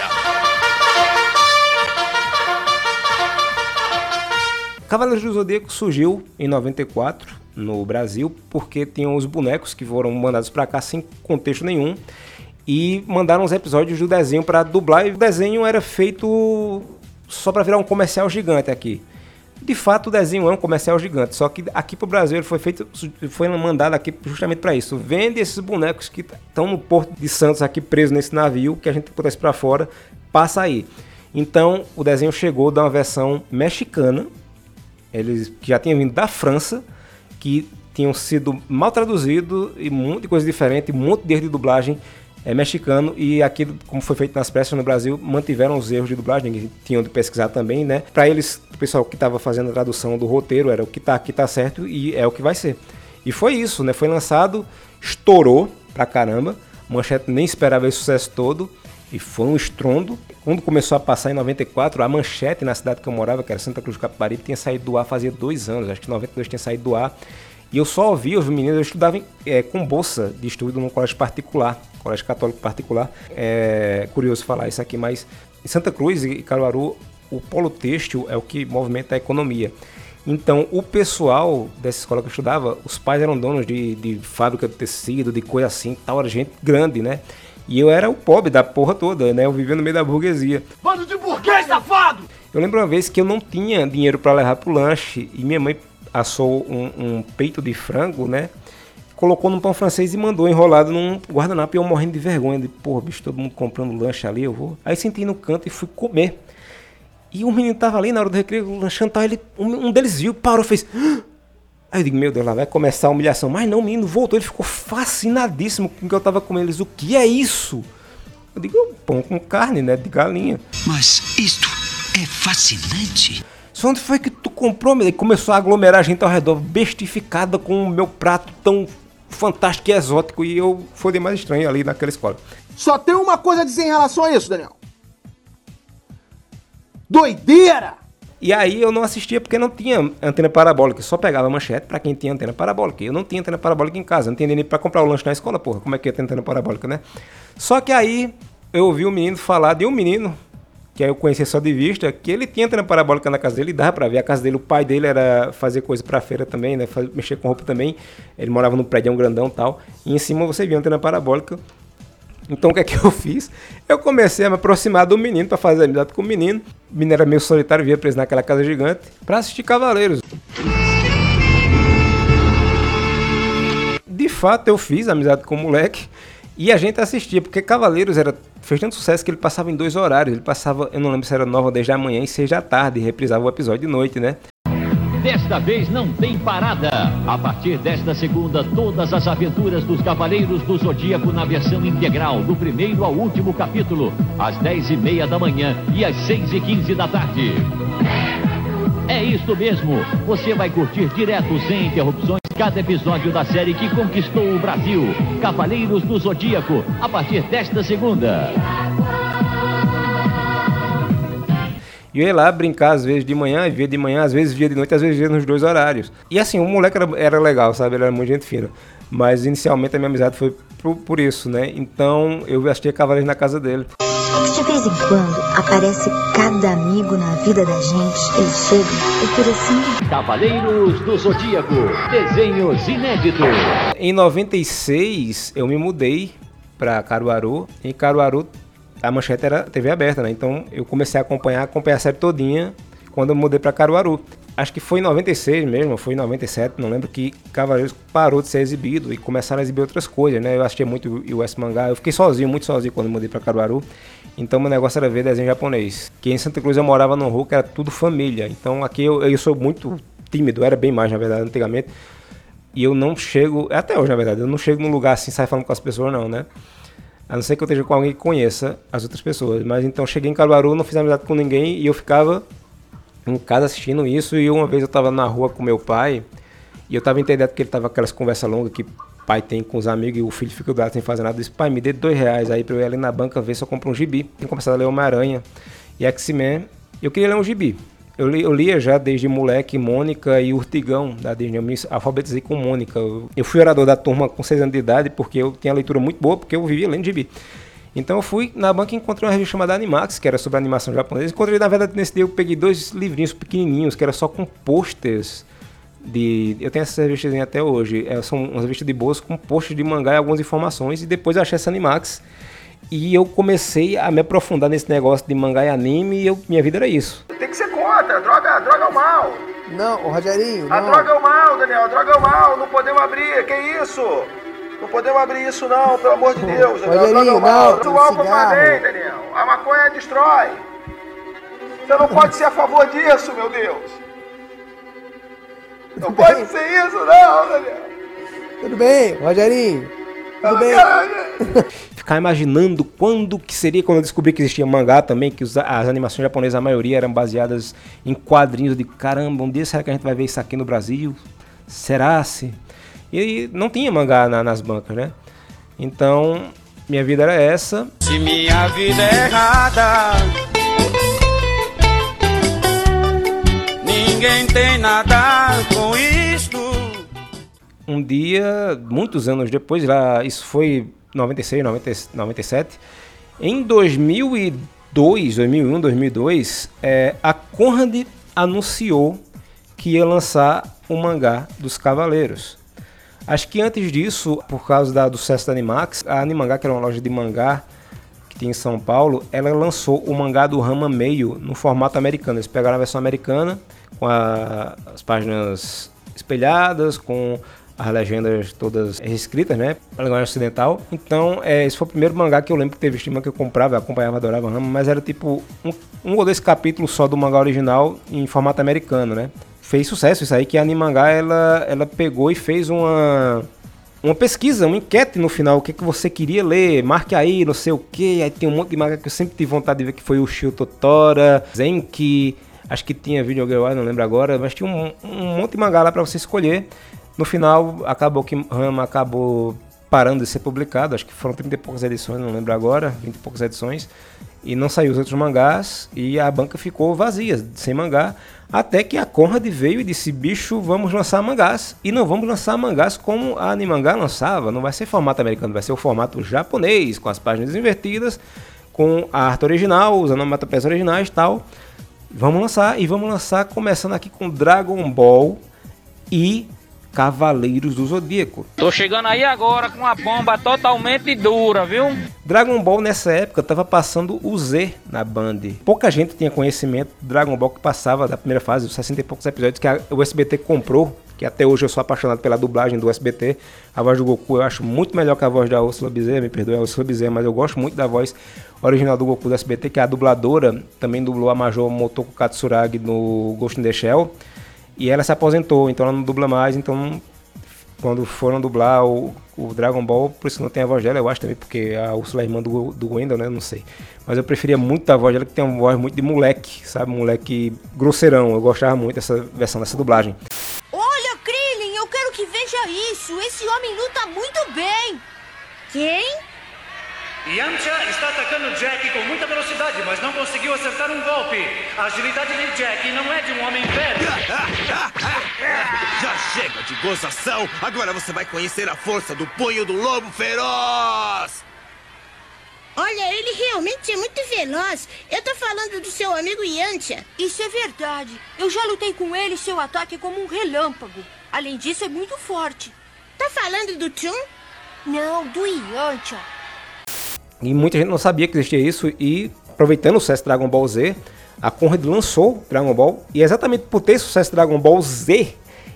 Cavaleiros do Zodíaco surgiu em 94 no Brasil porque tinham os bonecos que foram mandados para cá sem contexto nenhum e mandaram os episódios do desenho para dublar e o desenho era feito só para virar um comercial gigante aqui. De fato, o desenho é um comercial gigante, só que aqui pro Brasil ele foi feito, foi mandado aqui justamente para isso. Vende esses bonecos que estão no Porto de Santos aqui presos nesse navio, que a gente pudesse para fora, passa aí. Então, o desenho chegou da uma versão mexicana, eles que já tinham vindo da França, que tinham sido mal traduzido e um monte de coisa diferente, um monte de erro de dublagem é, mexicano e aqui, como foi feito nas pressas no Brasil, mantiveram os erros de dublagem tinham de pesquisar também, né? Para eles, o pessoal que estava fazendo a tradução do roteiro era o que tá aqui tá certo e é o que vai ser. E foi isso, né? Foi lançado, estourou pra caramba, Manchete nem esperava esse sucesso todo e foi um estrondo. Quando começou a passar em 94, a Manchete na cidade que eu morava, que era Santa Cruz do Capibaribe, tinha saído do ar fazia dois anos, acho que em 92 tinha saído do ar. E eu só ouvia os meninos, eu estudava é, com bolsa de estudo num colégio particular, colégio católico particular. É curioso falar isso aqui, mas em Santa Cruz e Caruaru, o polo têxtil é o que movimenta a economia. Então, o pessoal dessa escola que eu estudava, os pais eram donos de, de fábrica de tecido, de coisa assim, tal, era gente grande, né? E eu era o pobre da porra toda, né? Eu vivia no meio da burguesia. Bando de burguês, safado! Eu lembro uma vez que eu não tinha dinheiro para levar pro lanche e minha mãe assou um, um, peito de frango, né? Colocou num pão francês e mandou enrolado num guardanapo e eu morrendo de vergonha. De, porra, bicho, todo mundo comprando lanche ali, eu vou. Aí sentei no canto e fui comer. E o menino tava ali na hora do recreio, lanchando, tal, ele, um, um deles viu, parou, fez. "Ah!" Aí eu digo, meu Deus, lá vai começar a humilhação. Mas não, o menino voltou, ele ficou fascinadíssimo com o que eu tava comendo. Eles, o que é isso? Eu digo, pão com carne, né? De galinha. Mas isto é fascinante. Só onde foi que tu comprou, meu? E começou a aglomerar gente ao redor, bestificada com o meu prato tão fantástico e exótico. E eu foi demais estranho ali naquela escola. Só tem uma coisa a dizer em relação a isso, Daniel. Doideira! E aí eu não assistia porque não tinha antena parabólica, só pegava manchete para quem tinha antena parabólica. Eu não tinha antena parabólica em casa, não tinha nem para comprar o lanche na escola, porra. Como é que ia ter antena parabólica, né? Só que aí eu ouvi um menino falar de um menino que aí eu conhecia só de vista, que ele tinha antena parabólica na casa dele, dava pra ver a casa dele. O pai dele era fazer coisa pra feira também, né? Mexer com roupa também. Ele morava num prédio grandão e tal. E em cima você via antena parabólica. Então o que é que eu fiz? Eu comecei a me aproximar do menino para fazer amizade com o menino. O menino era meio solitário, via preso naquela casa gigante, para assistir Cavaleiros. De fato, eu fiz amizade com o moleque e a gente assistia, porque Cavaleiros era fez tanto sucesso que ele passava em dois horários. Ele passava, eu não lembro se era nova desde a manhã e seis da tarde, e reprisava o episódio de noite, né? Desta vez não tem parada. A partir desta segunda, todas as aventuras dos Cavaleiros do Zodíaco na versão integral, do primeiro ao último capítulo, às dez e meia da manhã e às seis e quinze da tarde. É isso mesmo, você vai curtir direto, sem interrupções, cada episódio da série que conquistou o Brasil. Cavaleiros do Zodíaco, a partir desta segunda. E eu ia lá brincar, às vezes de manhã, via de manhã, às vezes via de noite, às vezes via nos dois horários. E assim, o moleque era, era legal, sabe? Ele era muito gente fina. Mas inicialmente a minha amizade foi por, por isso, né? Então eu assistia Cavaleiros na casa dele. De vez em quando aparece cada amigo na vida da gente. Eles chegam oferecendo. Cavaleiros do Zodíaco. Desenhos inéditos. Em 96 eu me mudei para Caruaru. Em Caruaru a manchete era TV aberta, né? Então eu comecei a acompanhar, acompanhar a série todinha quando eu mudei para Caruaru. Acho que foi em 96 mesmo, foi em 97, não lembro que Cavaleiros parou de ser exibido e começaram a exibir outras coisas, né? Eu assistia muito o US Mangá, eu fiquei sozinho, muito sozinho quando mudei para Caruaru. Então meu negócio era ver desenho japonês. Que em Santa Cruz eu morava num rua que era tudo família. Então aqui eu, eu sou muito tímido, era bem mais na verdade antigamente. E eu não chego, até hoje na verdade, eu não chego num lugar assim, sai falando com as pessoas não, né? A não ser que eu esteja com alguém que conheça as outras pessoas. Mas então cheguei em Caruaru, não fiz amizade com ninguém e eu ficava em casa assistindo isso. E uma vez eu estava na rua com meu pai e eu estava entendendo que ele tava aquelas conversas longas que pai tem com os amigos e o filho fica lado sem fazer nada. Disse, pai, me dê dois reais aí pra eu ir ali na banca ver se eu compro um gibi. Tenho começado a ler Homem-Aranha e X-Men. Eu queria ler um gibi. Eu, li, eu lia já desde moleque Mônica e Urtigão da Disney. Eu me alfabetizei com Mônica. Eu, eu fui orador da turma com 6 anos de idade porque eu tinha leitura muito boa, porque eu vivia lendo gibi. Então eu fui na banca e encontrei uma revista chamada Animax, que era sobre animação japonesa. Encontrei, na verdade, nesse dia eu peguei dois livrinhos pequenininhos, que era só com posters de... Eu tenho essa revista até hoje. É, são umas revistas de bolsa com posters de mangá e algumas informações. E depois eu achei essa Animax. E eu comecei a me aprofundar nesse negócio de mangá e anime e eu, minha vida era isso. Tem que ser contra, droga, droga é o mal. Não, o Rogerinho, não. A droga é o mal, Daniel, a droga é o mal, não podemos abrir, que isso? Não podemos abrir isso não, pelo amor de Deus, Daniel, a droga é o mal. não, o álcool cigarro. também, Daniel, a maconha destrói. Você não pode ser a favor disso, meu Deus. Não pode ser isso não, Daniel. Tudo bem, Rogerinho? Tudo bem? (laughs) Ficar imaginando quando que seria quando eu descobri que existia mangá também, que os- as animações japonesas, a maioria eram baseadas em quadrinhos de caramba, um dia será que a gente vai ver isso aqui no Brasil? Será se? E não tinha mangá na- nas bancas, né? Então, minha vida era essa. Se minha vida é errada, ninguém tem nada com isto. Um dia, muitos anos depois, lá, isso foi 96, 90, 97. Em 2002, 2001, 2002, é, a Conrad anunciou que ia lançar o mangá dos Cavaleiros. Acho que antes disso, por causa da- do sucesso da Animax, a Animangá, que era uma loja de mangá que tinha em São Paulo, ela lançou o mangá do Rama Meio no formato americano. Eles pegaram a versão americana, com a- as páginas espelhadas, com as legendas todas reescritas, né? A linguagem ocidental. Então, é, esse foi o primeiro mangá que eu lembro que teve estima que eu comprava, acompanhava, adorava mas era tipo um, um ou dois capítulos só do mangá original em formato americano, né? Fez sucesso isso aí, que a Animangá, ela, ela pegou e fez uma uma pesquisa, uma enquete no final, o que, que você queria ler, marque aí, não sei o que, aí tem um monte de mangá que eu sempre tive vontade de ver, que foi o Shio Totora, Zenki, acho que tinha Video Girl, Eye, não lembro agora, mas tinha um, um monte de mangá lá pra você escolher. No final, acabou que Rama acabou parando de ser publicado, acho que foram 30 e poucas edições, não lembro agora, 20 e poucas edições, e não saiu os outros mangás, e a banca ficou vazia, sem mangá, até que a Conrad veio e disse, bicho, vamos lançar mangás, e não vamos lançar mangás como a Animangá lançava, não vai ser formato americano, vai ser o formato japonês, com as páginas invertidas, com a arte original, os onomatopeias originais e tal, vamos lançar, e vamos lançar começando aqui com Dragon Ball e Cavaleiros do Zodíaco. Tô chegando aí agora com uma bomba totalmente dura, viu? Dragon Ball nessa época tava passando o Z na Band. Pouca gente tinha conhecimento do Dragon Ball que passava da primeira fase, os 60 e poucos episódios que a- o SBT comprou, que até hoje eu sou apaixonado pela dublagem do SBT. A voz do Goku eu acho muito melhor que a voz da Ursula Bezerra, me perdoe a Ursula Bezerra, mas eu gosto muito da voz original do Goku do SBT, que é a dubladora também dublou a Major Motoko Katsuragi no Ghost in the Shell. E ela se aposentou, então ela não dubla mais, então quando foram dublar o, o Dragon Ball, por isso não tem a voz dela, eu acho também, porque a Ursula é irmã do, do Wendell, né? Não sei. Mas eu preferia muito a voz dela, que tem uma voz muito de moleque, sabe? Moleque grosseirão. Eu gostava muito dessa versão, dessa dublagem. Olha, Krillin, eu quero que veja isso. Esse homem luta muito bem. Quem? Yamcha está atacando Jack com muita velocidade, mas não conseguiu acertar um golpe. A agilidade de Jack não é de um homem velho. (laughs) Já chega de gozação! Agora você vai conhecer a força do punho do lobo feroz! Olha, ele realmente é muito veloz. Eu tô falando do seu amigo Yantia. Isso é verdade. Eu já lutei com ele e seu ataque é como um relâmpago. Além disso, é muito forte. Tá falando do Chun? Não, do Yantia. E muita gente não sabia que existia isso e aproveitando o sucesso Dragon Ball Z, a Conrad lançou Dragon Ball e exatamente por ter sucesso Dragon Ball Z,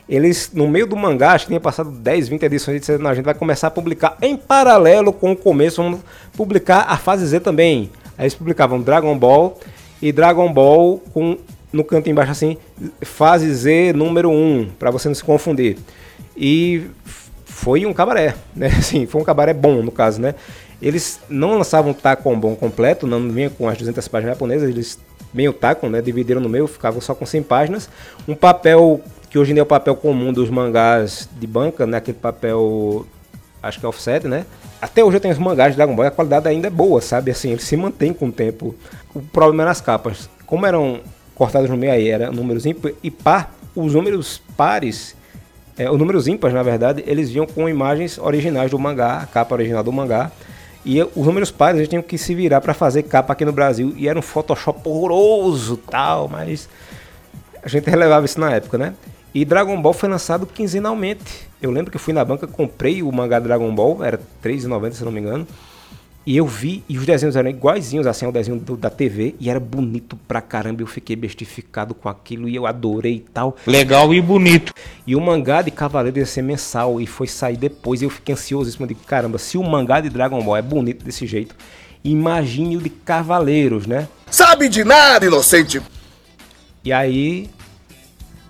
eles no meio do mangá, acho que tinha passado 10, 20 edições, disseram, a gente vai começar a publicar em paralelo com o começo, vamos publicar a fase Z também. Aí eles publicavam Dragon Ball e Dragon Ball com no canto embaixo assim, fase Z número 1, para você não se confundir. E foi um cabaré, né? (laughs) Assim, foi um cabaré bom no caso, né? Eles não lançavam o Tacon bom completo, não vinha com as 200 páginas japonesas, eles bem o Tacon, né? Dividiram no meio, ficava só com 100 páginas. Um papel que hoje em dia é o papel comum dos mangás de banca, né? Aquele papel, acho que é offset, né? Até hoje eu tenho os mangás de Dragon Ball a qualidade ainda é boa, sabe? Assim, eles se mantêm com o tempo. O problema era as capas. Como eram cortados no meio aí, eram números ímpar e par, os números pares é, os números ímpares, na verdade, eles vinham com imagens originais do mangá, a capa original do mangá. E os números pares eles tinham que se virar para fazer capa aqui no Brasil. E era um Photoshop horroroso tal, mas a gente relevava isso na época, né? E Dragon Ball foi lançado quinzenalmente. Eu lembro que fui na banca, comprei o mangá Dragon Ball, era R$3,90 se não me engano. E eu vi, e os desenhos eram iguaizinhos assim ao desenho do, da TV, e era bonito pra caramba. Eu fiquei bestificado com aquilo e eu adorei e tal. Legal e bonito. E o mangá de Cavaleiro ia ser mensal e foi sair depois. E eu fiquei ansioso. Eu digo, caramba, se o mangá de Dragon Ball é bonito desse jeito, imagine o de Cavaleiros, né? Sabe de nada, inocente! E aí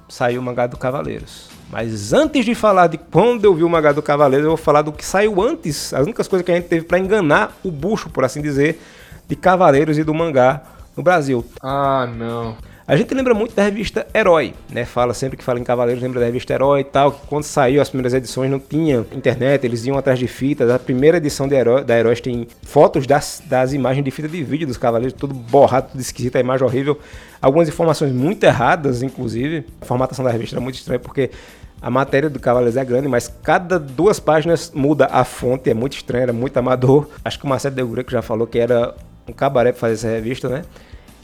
saiu o mangá do Cavaleiros. Mas antes de falar de quando eu vi o mangá do Cavaleiro, eu vou falar do que saiu antes. As únicas coisas que a gente teve para enganar o bucho, por assim dizer, de Cavaleiros e do mangá no Brasil. Ah, não. A gente lembra muito da revista Herói, né? Fala sempre que fala em Cavaleiros, lembra da revista Herói e tal, que quando saiu as primeiras edições não tinha internet, eles iam atrás de fitas. A primeira edição de Herói, da Heróis tem fotos das, das imagens de fita de vídeo dos Cavaleiros, tudo borrado, tudo esquisito, a imagem horrível. Algumas informações muito erradas, inclusive. A formatação da revista era muito estranha, porque a matéria do Cavaleiros é grande, mas cada duas páginas muda a fonte, é muito estranho, era muito amador. Acho que o Marcelo Del já falou que era um cabaré para fazer essa revista, né?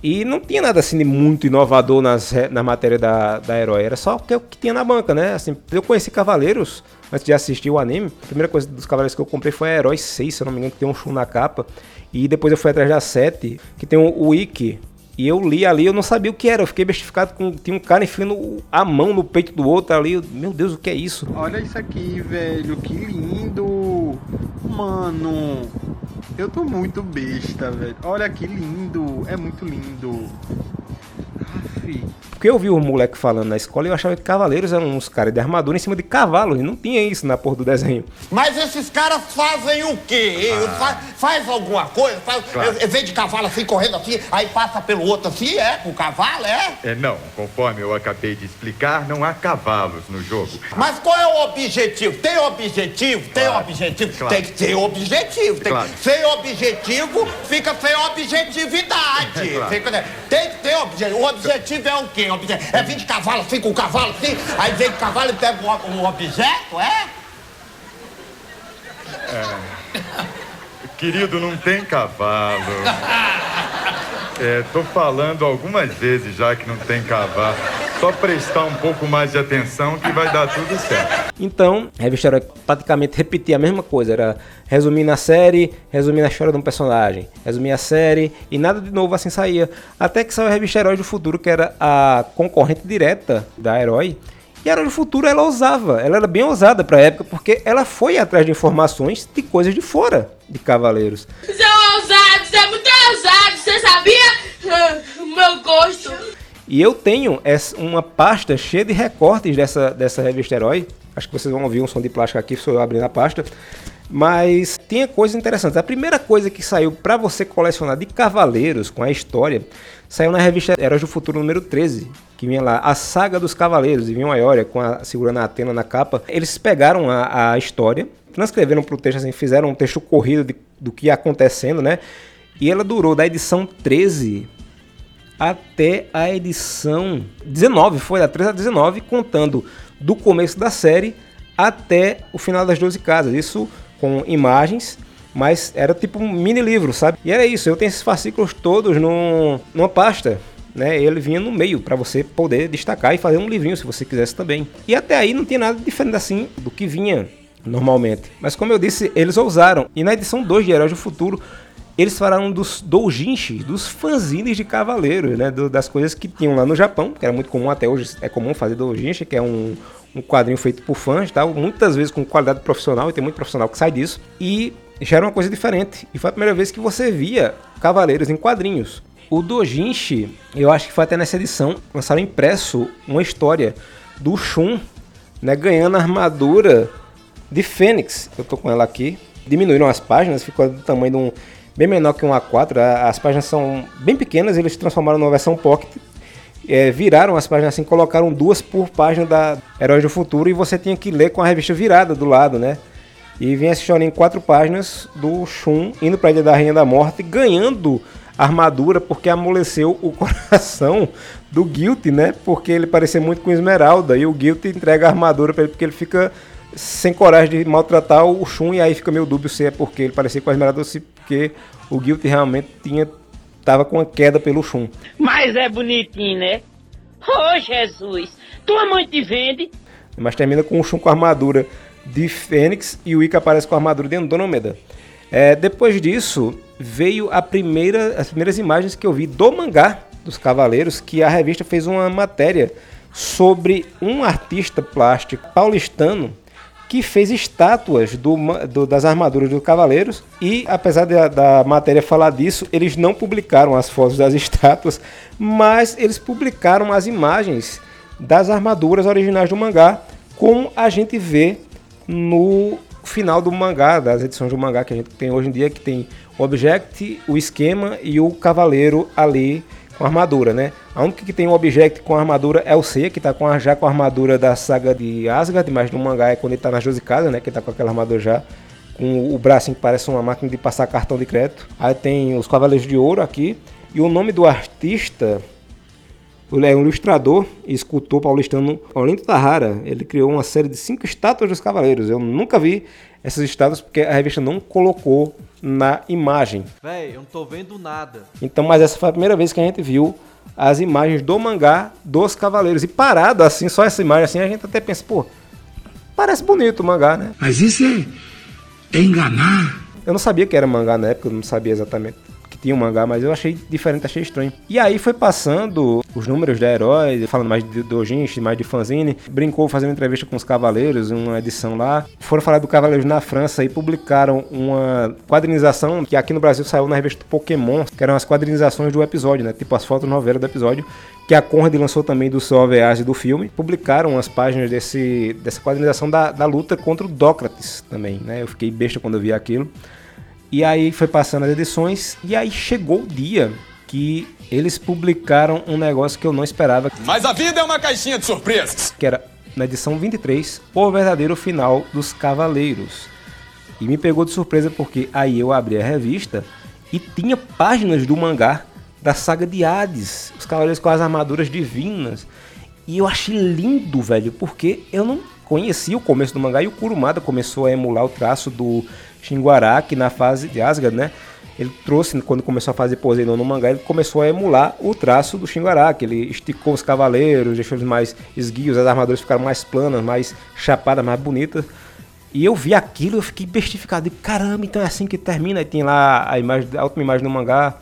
E não tinha nada assim de muito inovador nas, na matéria da, da Herói, era só o que, que tinha na banca, né? Assim, eu conheci Cavaleiros antes de assistir o anime. A primeira coisa dos Cavaleiros que eu comprei foi a Herói 6, se eu não me engano, que tem um Shun na capa. E depois eu fui atrás da 7, que tem o, Ikki, e eu li ali, eu não sabia o que era. Eu fiquei bestificado com. Tinha um cara enfiando a mão no peito do outro ali. Meu Deus, o que é isso? Olha isso aqui, velho. Que lindo. Mano. Eu tô muito besta, velho. Olha que lindo. É muito lindo. Porque eu vi o moleque falando na escola e eu achava que cavaleiros eram uns caras de armadura em cima de cavalos. E não tinha isso na porra do desenho. Mas esses caras fazem o quê? Ah. Faz, faz alguma coisa? Faz, Claro. vem de cavalo assim, correndo assim, aí passa pelo outro assim, é? Com o cavalo, é? É, não, conforme eu acabei de explicar, não há cavalos no jogo. Mas qual é o objetivo? Tem objetivo? Tem Claro, objetivo? claro. Tem que ter objetivo. Tem, Claro. Sem objetivo, fica sem objetividade. (laughs) Fica, né? Tem que ter objetivo. O objetivo é o quê? É vir de cavalo assim, com o cavalo assim, aí vem de cavalo e pega um, um objeto, é? É. Querido, não tem cavalo. (laughs) É, tô falando algumas vezes já que não tem cavalo. Só prestar um pouco mais de atenção que vai dar tudo certo. Então, a revista Herói praticamente repetia a mesma coisa. Era resumir na série, resumir na história de um personagem. Resumir a série e nada de novo assim saía. Até que saiu a revista Herói do Futuro, que era a concorrente direta da Herói. E a Herói do Futuro ela ousava, ela era bem ousada pra época, porque ela foi atrás de informações de coisas de fora de Cavaleiros. São ousados, é muito ousado, você sabia? Ah, O meu gosto. E eu tenho essa- uma pasta cheia de recortes dessa, dessa revista Herói. Acho que vocês vão ouvir um som de plástico aqui, sou eu abrindo a pasta. Mas tinha coisas interessantes. A primeira coisa que saiu para você colecionar de Cavaleiros com a história saiu na revista Heróis do Futuro número 13, que vinha lá a saga dos cavaleiros, e vinha uma Ioria com a, segurando a Atena na capa. Eles pegaram a, a história, transcreveram para o texto, assim, fizeram um texto corrido de, do que ia acontecendo, né? E ela durou da edição 13 até a edição 19, foi da 13 a 19, contando do começo da série até o final das 12 casas. Isso com imagens, mas era tipo um mini livro, sabe? E era isso, eu tenho esses fascículos todos num, numa pasta. Né, ele vinha no meio para você poder destacar e fazer um livrinho se você quisesse também. E até aí não tinha nada diferente assim do que vinha normalmente. Mas como eu disse, eles ousaram. E na edição 2 de Heróis do Futuro, eles falaram dos doujinshi, dos fanzines de cavaleiros, né? Do, das coisas que tinham lá no Japão, que era muito comum até hoje, é comum fazer doujinshi, que é um, um quadrinho feito por fãs, tal, muitas vezes com qualidade profissional, e tem muito profissional que sai disso. E já era uma coisa diferente. E foi a primeira vez que você via cavaleiros em quadrinhos. O Dojinshi, eu acho que foi até nessa edição, lançaram impresso uma história do Shun, né, ganhando a armadura de Fênix. Eu tô com ela aqui. Diminuíram as páginas, ficou do tamanho de um bem menor que um A4. As páginas são bem pequenas, eles transformaram numa versão pocket. É, viraram as páginas assim, colocaram duas por página da Heróis do Futuro e você tinha que ler com a revista virada do lado, né? E vinha essa em quatro páginas do Shun indo para a Ilha da Rainha da Morte, ganhando armadura porque amoleceu o (laughs) coração do Guilty, né? Porque ele parecia muito com Esmeralda e o Guilty entrega a armadura para ele porque ele fica sem coragem de maltratar o Shun e aí fica meio dúbio se é porque ele parecia com a Esmeralda ou se porque o Guilty realmente tinha tava com a queda pelo Shun. Mas é bonitinho, né? Oh, Jesus! Tua mãe te vende? Mas termina com o Shun com a armadura de Fênix e o Ica aparece com a armadura de Andrômeda. É, depois disso, veio a primeira, as primeiras imagens que eu vi do mangá dos Cavaleiros, que a revista fez uma matéria sobre um artista plástico paulistano que fez estátuas do, do, das armaduras dos cavaleiros e apesar de, da matéria falar disso, eles não publicaram as fotos das (laughs) estátuas, mas eles publicaram as imagens das armaduras originais do mangá, como a gente vê no final do mangá, das edições do mangá que a gente tem hoje em dia, que tem o Object, o esquema e o cavaleiro ali com armadura, né? A única que tem o Object com armadura é o C, que tá com a, já com a armadura da saga de Asgard, mas no mangá é quando ele tá nas 12 casas, né? Que tá com aquela armadura já com o braço que parece uma máquina de passar cartão de crédito. Aí tem os Cavaleiros de Ouro aqui. E o nome do artista ele é um ilustrador e escultor paulistano Olinto Tarrara. Ele criou uma série de cinco estátuas dos cavaleiros. Eu nunca vi essas estátuas porque a revista não colocou na imagem. Véi, eu não tô vendo nada. Então, mas essa foi a primeira vez que a gente viu as imagens do mangá dos cavaleiros. E parado assim, só essa imagem assim, a gente até pensa, pô, parece bonito o mangá, né? Mas isso é, é enganar. Eu não sabia que era mangá na época, eu não sabia exatamente tinha um mangá, mas eu achei diferente, achei estranho. E aí foi passando os números da Herói, falando mais de Dojinshi, mais de fanzine, brincou fazendo entrevista com os Cavaleiros, uma edição lá. Foram falar do Cavaleiros na França e publicaram uma quadrinização que aqui no Brasil saiu na revista Pokémon, que eram as quadrinizações do episódio, né? Tipo as fotos novelas do episódio, que a Conrad lançou também do seu OVAs do filme. Publicaram as páginas desse, dessa quadrinização da, da luta contra o Dócrates também, né? Eu fiquei besta quando eu vi aquilo. E aí foi passando as edições e aí chegou o dia que eles publicaram um negócio que eu não esperava. Mas a vida é uma caixinha de surpresas. Que era na edição 23, o verdadeiro final dos Cavaleiros. E me pegou de surpresa porque aí eu abri a revista e tinha páginas do mangá da saga de Hades, os Cavaleiros com as armaduras divinas. E eu achei lindo, velho, porque eu não conhecia o começo do mangá e o Kurumada começou a emular o traço do Shinguaraki na fase de Asgard, né? Ele trouxe, quando começou a fazer Poseidon no mangá, ele começou a emular o traço do Shinguaraki. Ele esticou os cavaleiros, deixou eles mais esguios, as armaduras ficaram mais planas, mais chapadas, mais bonitas. E eu vi aquilo eu fiquei bestificado. E, caramba, então é assim que termina. Aí tem lá a, imagem, a última imagem do mangá,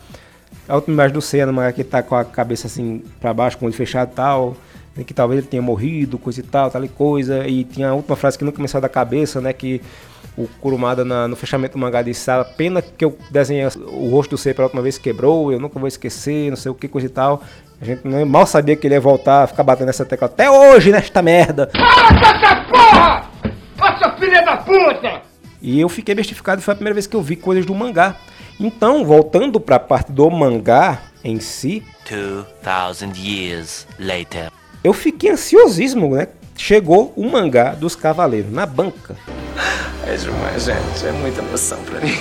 a última imagem do Senna mangá que tá com a cabeça assim para baixo, com o olho fechado e tal. Que talvez ele tenha morrido, coisa e tal, tal e coisa. E tinha a última frase que nunca começou da cabeça, né? Que o Kurumada na, no fechamento do mangá disse: a pena que eu desenhei o rosto do C pela última vez quebrou, eu nunca vou esquecer, não sei o que, coisa e tal. A gente nem, mal sabia que ele ia voltar, ficar batendo nessa tecla até hoje nesta merda. Fala essa porra! Nossa filha da puta! E eu fiquei bestificado, foi a primeira vez que eu vi coisas do mangá. Então, voltando para a parte do mangá, em si, 2000 years later. eu fiquei ansiosíssimo, né? Chegou o mangá dos Cavaleiros na banca. É demais, gente. É muita emoção pra mim.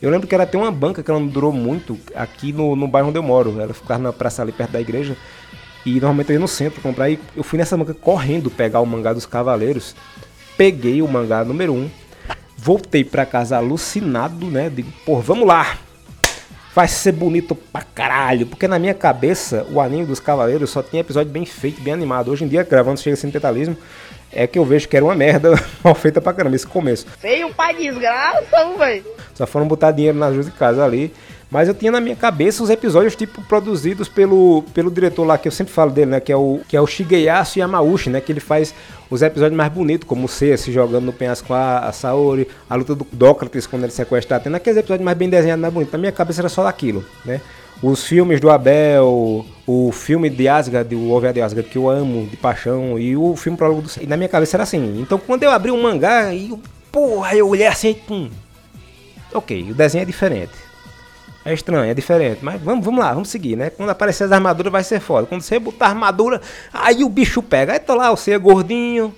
Eu lembro que era até uma banca que ela não durou muito aqui no, no bairro onde eu moro. Ela ficava na praça ali perto da igreja. E normalmente eu ia no centro comprar. E eu fui nessa banca correndo pegar o mangá dos Cavaleiros. Peguei o mangá número 1. Um, voltei pra casa alucinado, né? Digo, pô, vamos lá. Vai ser bonito pra caralho. Porque na minha cabeça, o anime dos Cavaleiros só tinha episódio bem feito, bem animado. Hoje em dia, gravando Chega Sem Tetalismo, é que eu vejo que era uma merda (laughs) mal feita pra caramba, esse começo. Feio pra desgraça, velho. Só foram botar dinheiro nas ruas de casa ali. Mas eu tinha na minha cabeça os episódios tipo produzidos pelo, pelo diretor lá que eu sempre falo dele, né, que é o que é o Shigeyasu Yamauchi, né, que ele faz os episódios mais bonitos, como o Seiya se jogando no penhasco com a, a Saori, a luta do Dócrates quando ele sequestra Atena, aqueles episódios mais bem desenhados, mais bonitos. Na minha cabeça era só daquilo, né? Os filmes do Abel, o filme de Asgard, o OVA de Asgard, que eu amo de paixão, e o filme Prólogo do. E na minha cabeça era assim. Então quando eu abri um mangá, e eu, porra, eu olhei assim, pum. Ok, o desenho é diferente. É estranho, é diferente, mas vamos, vamos lá, vamos seguir, né? Quando aparecer as armaduras vai ser foda. Quando você botar armadura, aí o bicho pega. Aí tá lá, você é gordinho,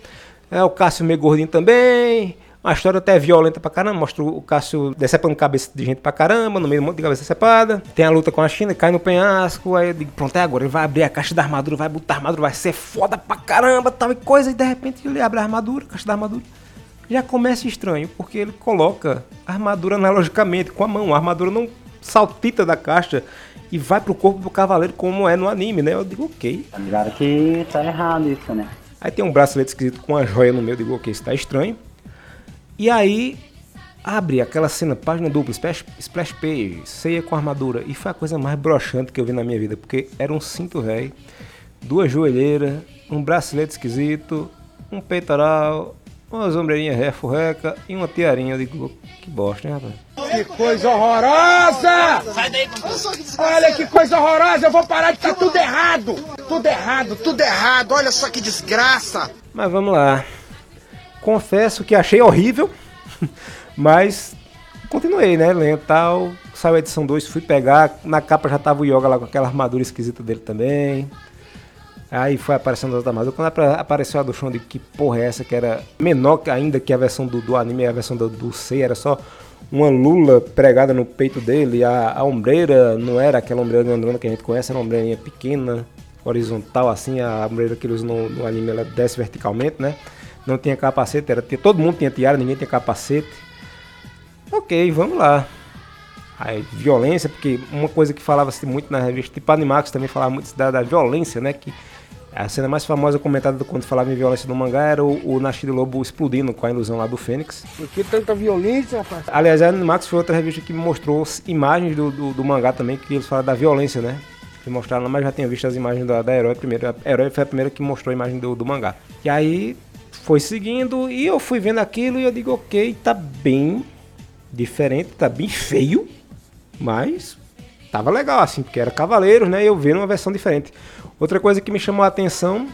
é o Cássio meio gordinho também. Uma história até violenta pra caramba, mostra o Cássio decepando cabeça de gente pra caramba, no meio de um monte de cabeça decepada. Tem a luta com a China, cai no penhasco, aí eu digo, pronto, é agora, ele vai abrir a caixa da armadura, vai botar a armadura, vai ser foda pra caramba, tal e coisa, e de repente ele abre a armadura, a caixa da armadura. Já começa estranho, porque ele coloca a armadura analogicamente, com a mão, a armadura não saltita da caixa e vai pro corpo do cavaleiro como é no anime, né? Eu digo, ok. Tá que tá errado isso, né? Aí tem um bracelete esquisito com a joia no meio, eu digo, ok, isso tá estranho. E aí abre aquela cena, página dupla, splash, splash page, ceia com armadura. E foi a coisa mais broxante que eu vi na minha vida, porque era um cinto rei, duas joelheiras, um bracelete esquisito, um peitoral, uma ombreirinha ré, furreca e uma tiarinha. Digo, que bosta, hein, rapaz? Que coisa horrorosa! Sai daí, Olha que coisa horrorosa! Eu vou parar de estar tudo errado! Tudo errado, tudo errado! Olha só que desgraça! Mas vamos lá. Confesso que achei horrível, (laughs) mas continuei, né? Lendo tal. Saiu a edição 2, fui pegar. Na capa já tava o Yoga lá com aquela armadura esquisita dele também. Aí foi aparecendo as armaduras. Quando apa- apareceu a do de que porra é essa, que era menor ainda que a versão do, do anime, a versão do, do Sei, era só uma lula pregada no peito dele. A, a ombreira não era aquela ombreira de Androna que a gente conhece, era uma ombreirinha pequena, horizontal assim. A ombreira que eles no, no anime ela desce verticalmente, né? Não tinha capacete, era, todo mundo tinha tiara, ninguém tinha capacete. Ok, vamos lá. Aí, violência, porque uma coisa que falava-se muito na revista, tipo Animax também falava muito da, da violência, né? Que a cena mais famosa comentada quando falava em violência no mangá era o, o Nashido Lobo explodindo com a ilusão lá do Fênix. Por que tanta violência, rapaz? Aliás, a Animax foi outra revista que mostrou imagens do, do, do mangá também, que eles falam da violência, né? Que mostraram, mas já tinha visto as imagens da, da Herói primeiro. A Herói foi a primeira que mostrou a imagem do, do mangá. E aí foi seguindo e eu fui vendo aquilo e eu digo, ok, tá bem diferente, tá bem feio, mas tava legal assim, porque era Cavaleiros, né? E eu vendo uma versão diferente. Outra coisa que me chamou a atenção,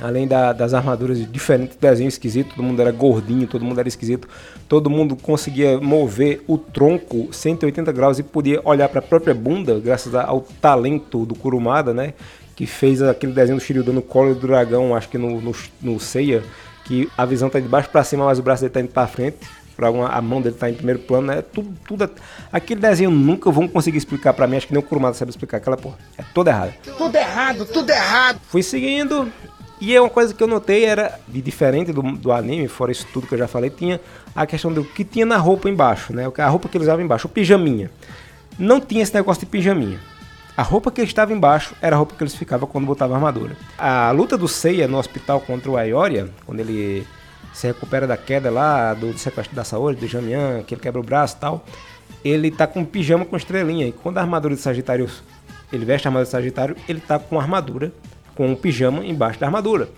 além da- das armaduras diferentes, desenho esquisito, todo mundo era gordinho, todo mundo era esquisito, todo mundo conseguia mover o tronco 180 graus e podia olhar para a própria bunda, graças ao talento do Kurumada, né? Que fez aquele desenho do Shiryu dando colo do dragão, acho que no, no, no Seiya, que a visão tá de baixo para cima, mas o braço dele tá indo para frente. Pra uma, a mão dele tá em primeiro plano, né? Tudo, tudo. Aquele desenho nunca vão conseguir explicar pra mim. Acho que nem o Kurumada sabe explicar aquela porra. É toda errada. Tudo errado, tudo errado! Fui seguindo. E é uma coisa que eu notei era de diferente do, do anime, fora isso tudo que eu já falei, tinha a questão do que tinha na roupa embaixo, né? A roupa que eles usavam embaixo, o pijaminha. Não tinha esse negócio de pijaminha. A roupa que estava embaixo era a roupa que eles ficavam quando botavam armadura. A luta do Seiya no hospital contra o Ayoria, quando ele se recupera da queda lá, do sequestro da saúde, do Jamian, que ele quebra o braço e tal, ele tá com um pijama com estrelinha. E quando a armadura de Sagitário, ele veste a armadura de Sagitário, ele tá com armadura, com um pijama embaixo da armadura.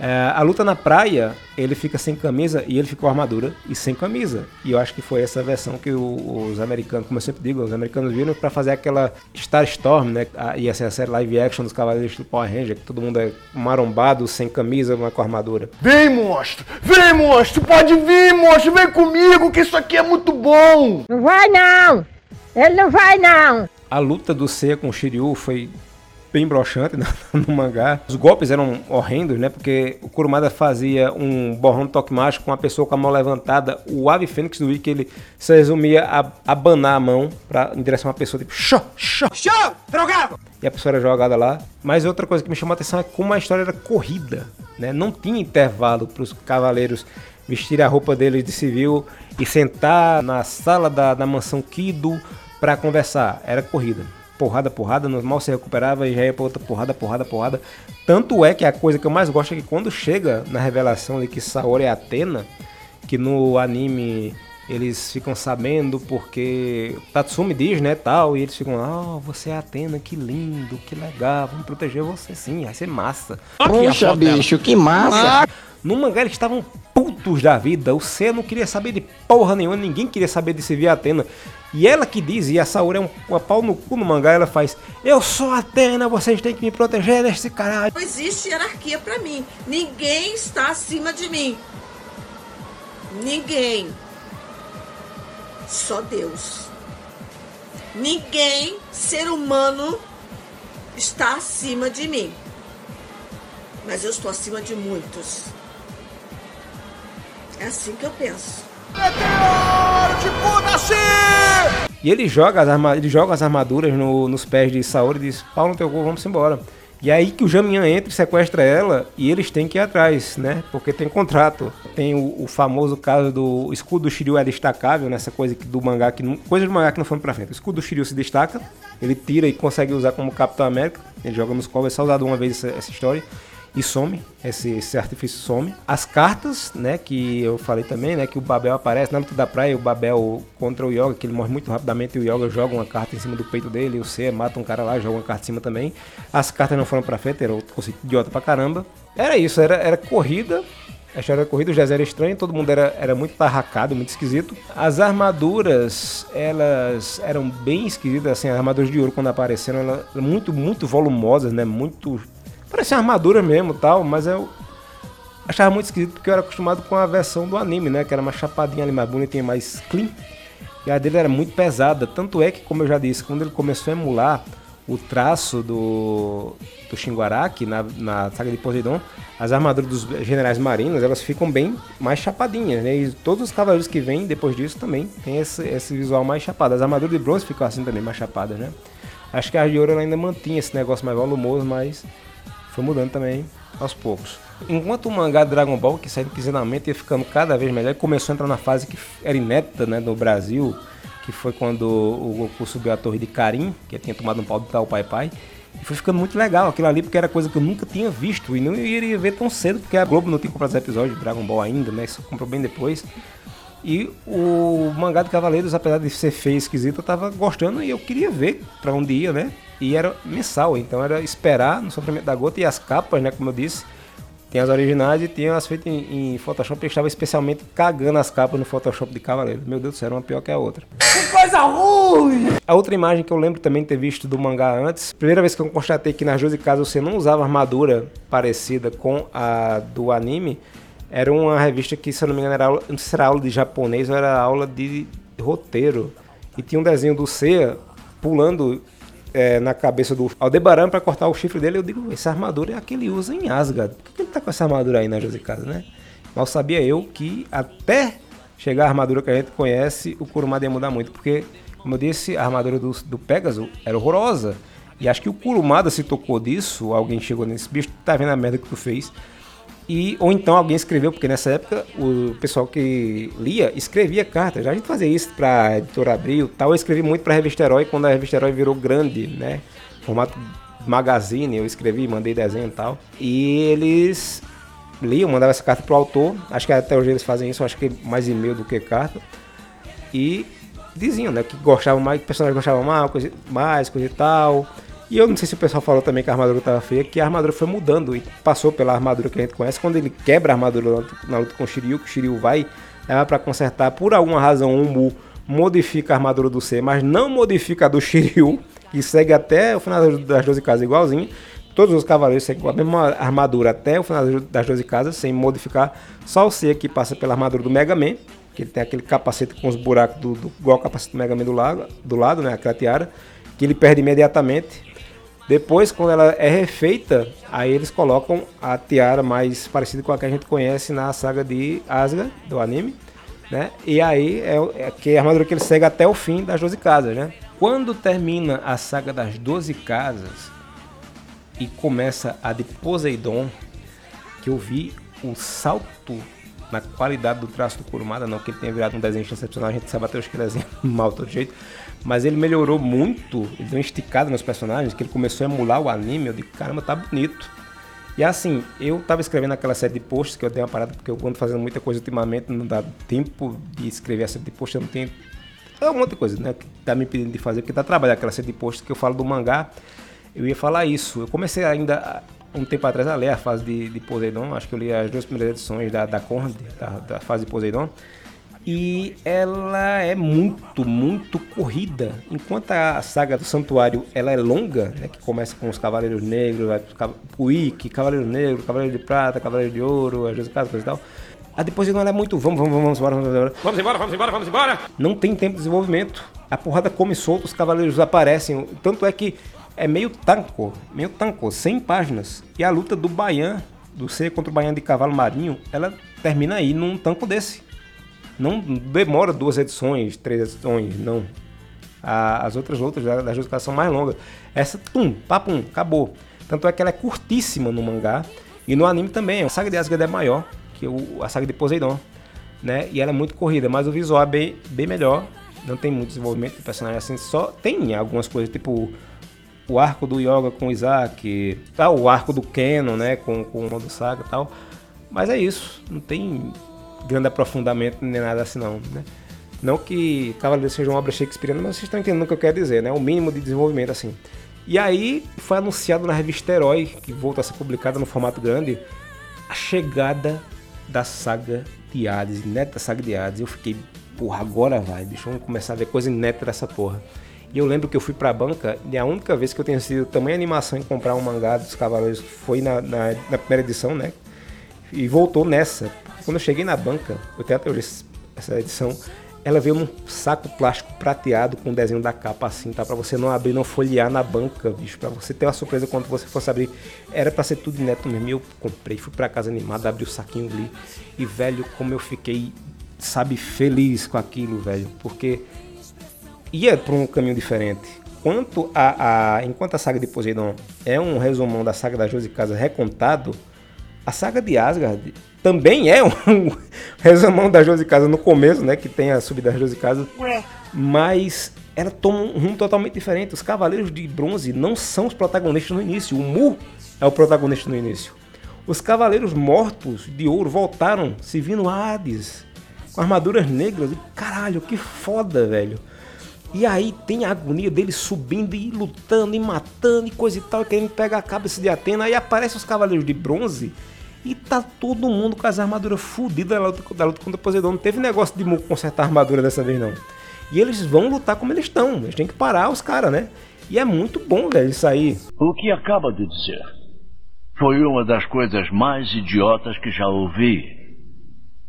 É, a luta na praia, ele fica sem camisa e ele ficou com armadura e sem camisa. E eu acho que foi essa versão que o- os americanos, como eu sempre digo, os americanos viram pra fazer aquela Star Storm, né? A, e essa série live action dos Cavaleiros do Power Ranger, que todo mundo é marombado, sem camisa, mas com armadura. Vem, monstro! Vem, monstro! Pode vir, monstro! Vem comigo, que isso aqui é muito bom! Não vai não! Ele não vai não! A luta do Seiya com o Shiryu foi bem broxante né, (laughs) no mangá. Os golpes eram horrendos, né? Porque o Kurumada fazia um borrão de toque mágico com a pessoa com a mão levantada. O Ave Fênix do Wiki, ele se resumia a abanar a mão pra, em direção a uma pessoa, tipo, show, show, show, drogado! E a pessoa era jogada lá. Mas outra coisa que me chamou a atenção é como a história era corrida, né? Não tinha intervalo para os cavaleiros vestirem a roupa deles de civil e sentar na sala da, da mansão Kido para conversar. Era corrida porrada, porrada, mal se recuperava e já ia pra outra porrada, porrada, porrada. Tanto é que a coisa que eu mais gosto é que quando chega na revelação de que Saori é Atena, que no anime eles ficam sabendo porque Tatsumi diz, né, tal, e eles ficam, ah, oh, você é Atena, que lindo, que legal, vamos proteger você sim, vai ser massa. Poxa, bicho, dela. que massa. No mangá eles estavam putos da vida, o C não queria saber de porra nenhuma, ninguém queria saber de se ver Atena. E ela que diz, e a Saori é um, uma pau no cu no mangá, ela faz: Eu sou Atena, vocês têm que me proteger desse caralho. Não existe hierarquia para mim. Ninguém está acima de mim. Ninguém. Só Deus. Ninguém, ser humano, está acima de mim. Mas eu estou acima de muitos. É assim que eu penso. Meteoro de! E ele joga as, arma ele joga as armaduras no, nos pés de Saori e diz: Pau no teu cu, vamos embora. E é aí que o Jamian entra e sequestra ela e eles têm que ir atrás, né? Porque tem contrato. Tem o, o famoso caso do escudo do Shiryu é destacável, nessa coisa do mangá que não, coisa do mangá que não foram pra frente. O escudo do Shiryu se destaca, ele tira e consegue usar como Capitão América. Ele joga nos covers, é só usado uma vez essa, essa história e some, esse, esse artifício some. As cartas, né, que eu falei também, né, que o Babel aparece na luta da praia, o Babel contra o Yoga, que ele morre muito rapidamente e o Yoga joga uma carta em cima do peito dele, o C mata um cara lá, joga uma carta em cima também. As cartas não foram pra frente, era outro conceito idiota pra caramba. Era isso, era, era corrida, a história da corrida, os 10 era estranho, todo mundo era, era muito tarracado, muito esquisito. As armaduras, elas eram bem esquisitas, assim, as armaduras de ouro quando apareceram, elas eram muito, muito volumosas, né, muito Parecia armadura mesmo tal, mas eu achava muito esquisito porque eu era acostumado com a versão do anime, né? Que era uma chapadinha ali mais bonitinha, mais clean. E a dele era muito pesada. Tanto é que, como eu já disse, quando ele começou a emular o traço do, do Shinguaraki na, na saga de Poseidon, as armaduras dos generais marinos elas ficam bem mais chapadinhas, né? E todos os cavaleiros que vêm depois disso também tem esse, esse visual mais chapado. As armaduras de bronze ficam assim também, mais chapadas, né? Acho que a de ouro ainda mantinha esse negócio mais volumoso, mas foi mudando também aos poucos. Enquanto o mangá Dragon Ball, que saiu quinzenalmente, ia ficando cada vez melhor, começou a entrar na fase que era inédita né, no Brasil, que foi quando o Goku subiu a torre de Karim, que tinha tomado um pau do tal Pai Pai. E foi ficando muito legal aquilo ali, porque era coisa que eu nunca tinha visto e não iria ver tão cedo, porque a Globo não tinha comprado os episódios de Dragon Ball ainda, né? Isso comprou bem depois. E o mangá de Cavaleiros, apesar de ser feio esquisito, eu tava gostando e eu queria ver para onde ia, né? E era mensal, então era esperar no sofrimento da gota e as capas, né? Como eu disse, tem as originais e tem as feitas em, em Photoshop. Eu estava especialmente cagando as capas no Photoshop de Cavaleiro. Meu Deus do céu, uma pior que a outra. Que coisa ruim! A outra imagem que eu lembro também de ter visto do mangá antes, primeira vez que eu constatei que nas 12 casas você não usava armadura parecida com a do anime, era uma revista que, se eu não me engano, era aula, não sei se era aula de japonês ou era aula de roteiro. E tinha um desenho do Seiya pulando é, na cabeça do Aldebaran para cortar o chifre dele. Eu digo, essa armadura é a que ele usa em Asgard. Por que ele tá com essa armadura aí na Josicasa, né? Mal sabia eu que até chegar a armadura que a gente conhece, o Kurumada ia mudar muito. Porque, como eu disse, a armadura do, do Pegasus era horrorosa. E acho que o Kurumada se tocou disso, alguém chegou nesse bicho, tá vendo a merda que tu fez. E, ou então alguém escreveu, porque nessa época o pessoal que lia escrevia cartas. Já a gente fazia isso para editora Abril tal. Eu escrevi muito para a revista Herói quando a revista Herói virou grande, né? Formato magazine, eu escrevi, mandei desenho e tal. E eles liam, mandavam essa carta pro autor. Acho que até hoje eles fazem isso, acho que mais e-mail do que carta. E diziam, né, que gostavam mais, que personagens gostavam mais, coisa, mais, coisa e tal. E eu não sei se o pessoal falou também que a armadura estava feia, que a armadura foi mudando e passou pela armadura que a gente conhece. Quando ele quebra a armadura na luta com o Shiryu, que o Shiryu vai leva para consertar, por alguma razão o Mu modifica a armadura do C, mas não modifica a do Shiryu, que segue até o final das 12 casas igualzinho. Todos os cavaleiros seguem com a mesma armadura até o final das 12 casas, sem modificar. Só o C que passa pela armadura do Mega Man, que ele tem aquele capacete com os buracos do, do igual o capacete do Mega Man do lado, do lado né, a crateara que ele perde imediatamente. Depois, quando ela é refeita, aí eles colocam a tiara mais parecida com a que a gente conhece na saga de Asgard, do anime, né? E aí é, é que é a armadura que ele segue até o fim das 12 casas, né? Quando termina a saga das 12 casas e começa a de Poseidon, que eu vi o salto na qualidade do traço do Kurumada, não que ele tenha virado um desenho excepcional, a gente sabe até os que desenham (laughs) mal todo jeito, mas ele melhorou muito, ele deu uma esticada nos personagens, que ele começou a emular o anime, eu digo, caramba, tá bonito. E assim, eu tava escrevendo aquela série de posts que eu dei uma parada porque eu ando fazendo muita coisa ultimamente, não dá tempo de escrever a série de posts, eu não tenho. É um monte de coisa, né? Que tá me pedindo de fazer, porque tá trabalhando aquela série de posts que eu falo do mangá. Eu ia falar isso. Eu comecei ainda um tempo atrás a ler a fase de, de Poseidon, acho que eu li as duas primeiras edições da, da Conrad, da, da fase de Poseidon. E ela é muito, muito corrida. Enquanto a saga do Santuário ela é longa, né, que começa com os Cavaleiros Negros, o Ikki, Cavaleiro Negro, Cavaleiro de Prata, Cavaleiro de Ouro, as duas casas e tal. A depois não é muito vamos, vamos, vamos, embora, vamos embora. Vamos embora, vamos embora, vamos embora. Não tem tempo de desenvolvimento. A porrada come solto, os cavaleiros aparecem. Tanto é que é meio tanco, meio tanco, 100 páginas. E a luta do Baian, do C contra o Baian de Cavalo Marinho, ela termina aí num tanco desse. Não demora duas edições, três edições, não. as outras lutas da, da são mais longas. Essa, tum, papum, acabou. Tanto é que ela é curtíssima no mangá. E no anime também. A saga de Asgard é maior que a saga de Poseidon. Né? E ela é muito corrida, mas o visual é bem, bem melhor. Não tem muito desenvolvimento de personagem assim. Só tem algumas coisas, tipo o arco do Yoga com o Isaac, tá, o arco do Kenon, né, com, com o Modo Saga e tal. Mas é isso, não tem grande aprofundamento nem nada assim não, né? Não que Cavaleiro seja uma obra shakespeariana, mas vocês estão entendendo o que eu quero dizer, né? O mínimo de desenvolvimento assim. E aí foi anunciado na revista Herói, que volta a ser publicada no formato grande, a chegada da saga de Hades, inédita da saga de Hades. Eu fiquei, porra, agora vai, deixa eu começar a ver coisa inédita dessa porra. E eu lembro que eu fui pra banca e a única vez que eu tenho sido tamanha animação em comprar um mangá dos Cavaleiros foi na, na, na primeira edição, né? E voltou nessa, quando eu cheguei na banca, eu tenho até hoje essa edição, ela veio num saco plástico prateado com o desenho da capa assim, tá? Pra você não abrir, não folhear na banca, bicho. Pra você ter uma surpresa quando você fosse abrir. Era pra ser tudo neto mesmo. Eu comprei, fui pra casa animado, abri o saquinho ali. E, velho, como eu fiquei, sabe, feliz com aquilo, velho. Porque ia pra um caminho diferente. Quanto a, a, enquanto a saga de Poseidon é um resumão da saga da Josi Casa recontado, a saga de Asgard também é um (laughs) resumão da Josi Casa no começo, né? Que tem a subida da Josi Casa. Mas ela toma um rumo totalmente diferente. Os Cavaleiros de Bronze não são os protagonistas no início. O Mu é o protagonista no início. Os Cavaleiros Mortos de Ouro voltaram servindo Hades. Com armaduras negras. E caralho, que foda, velho. E aí tem a agonia dele subindo e lutando e matando e coisa e tal, querendo pegar a cabeça de Atena. Aí aparecem os Cavaleiros de Bronze e tá todo mundo com as armaduras fodidas da luta, da luta contra Poseidon. Não teve negócio de consertar a armadura dessa vez, não. E eles vão lutar como eles estão. Eles têm que parar os caras, né? E é muito bom, velho, isso aí. O que acaba de dizer foi uma das coisas mais idiotas que já ouvi.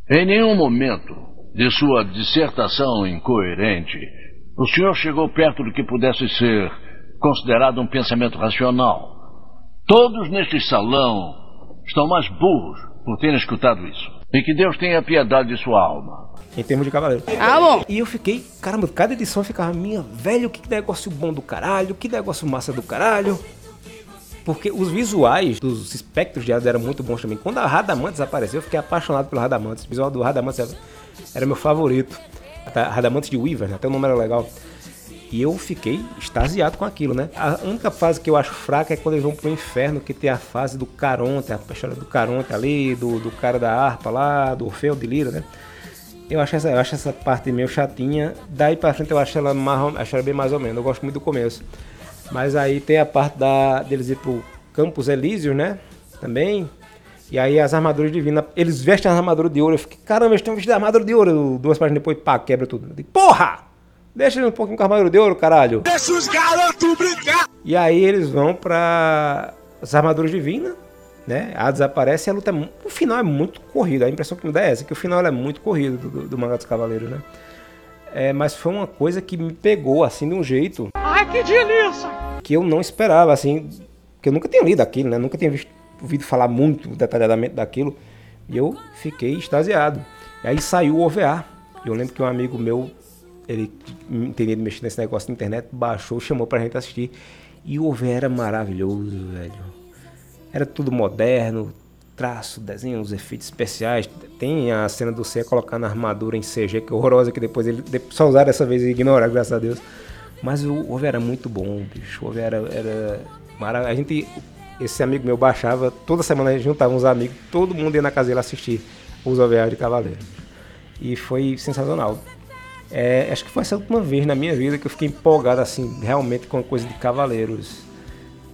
Em nenhum momento de sua dissertação incoerente, o senhor chegou perto do que pudesse ser considerado um pensamento racional. Todos neste salão estão mais burros por terem escutado isso. E que Deus tenha piedade de sua alma. Em termos de cavaleiro. Ah, bom. E eu fiquei, caramba, cada edição eu ficava, minha velho, que negócio bom do caralho, que negócio massa do caralho. Porque os visuais dos espectros de Hades eram muito bons também. Quando a Radamantes apareceu, eu fiquei apaixonado pelo Radamantes. O visual do Radamantes era, era meu favorito. Radamantes de Weaver, né? até o nome era legal. E eu fiquei extasiado com aquilo, né? A única fase que eu acho fraca é quando eles vão pro inferno, que tem a fase do Caronte, a história do Caronte ali, do, do cara da harpa lá, do Orfeu de Lira, né? Eu acho, essa, eu acho essa parte meio chatinha. Daí pra frente eu acho ela, mais, acho ela bem mais ou menos. Eu gosto muito do começo. Mas aí tem a parte da, deles ir pro Campos Elíseos, né? Também. E aí as armaduras divinas, eles vestem as armaduras de ouro. Eu fiquei, caramba, eles estão vestidos de armadura de ouro. Duas páginas depois, pá, quebra tudo. Eu digo, Porra! Deixa ele um pouquinho com armadura de ouro, caralho. Deixa os garotos brincar. E aí eles vão para as armaduras divinas, né? A desaparece e a luta é, o final é muito corrido. A impressão que me dá é essa, que o final é muito corrido do, do, do mangá dos cavaleiros, né? É, mas foi uma coisa que me pegou assim de um jeito. Ai, Ai, que delícia! Que eu não esperava, assim, que eu nunca tinha lido aquilo, né? Nunca tinha visto, ouvido falar muito detalhadamente daquilo. E eu fiquei extasiado. E aí saiu o OVA. Eu lembro que um amigo meu, ele entendia de mexer nesse negócio de internet, baixou, chamou pra gente assistir. E o OVA era maravilhoso, velho. Era tudo moderno, traço, desenho, os efeitos especiais. Tem a cena do Ceia colocando a armadura em CG, que é horrorosa, que depois ele só usaram dessa vez e ignoraram, graças a Deus. Mas o OVA era muito bom, bicho. O OVA era, era maravilhoso. A gente, esse amigo meu baixava, toda semana a gente juntava uns amigos, todo mundo ia na casa dele assistir os OVA de Cavaleiro. E foi sensacional. É, acho que foi essa última vez na minha vida que eu fiquei empolgado assim, realmente com a coisa de Cavaleiros.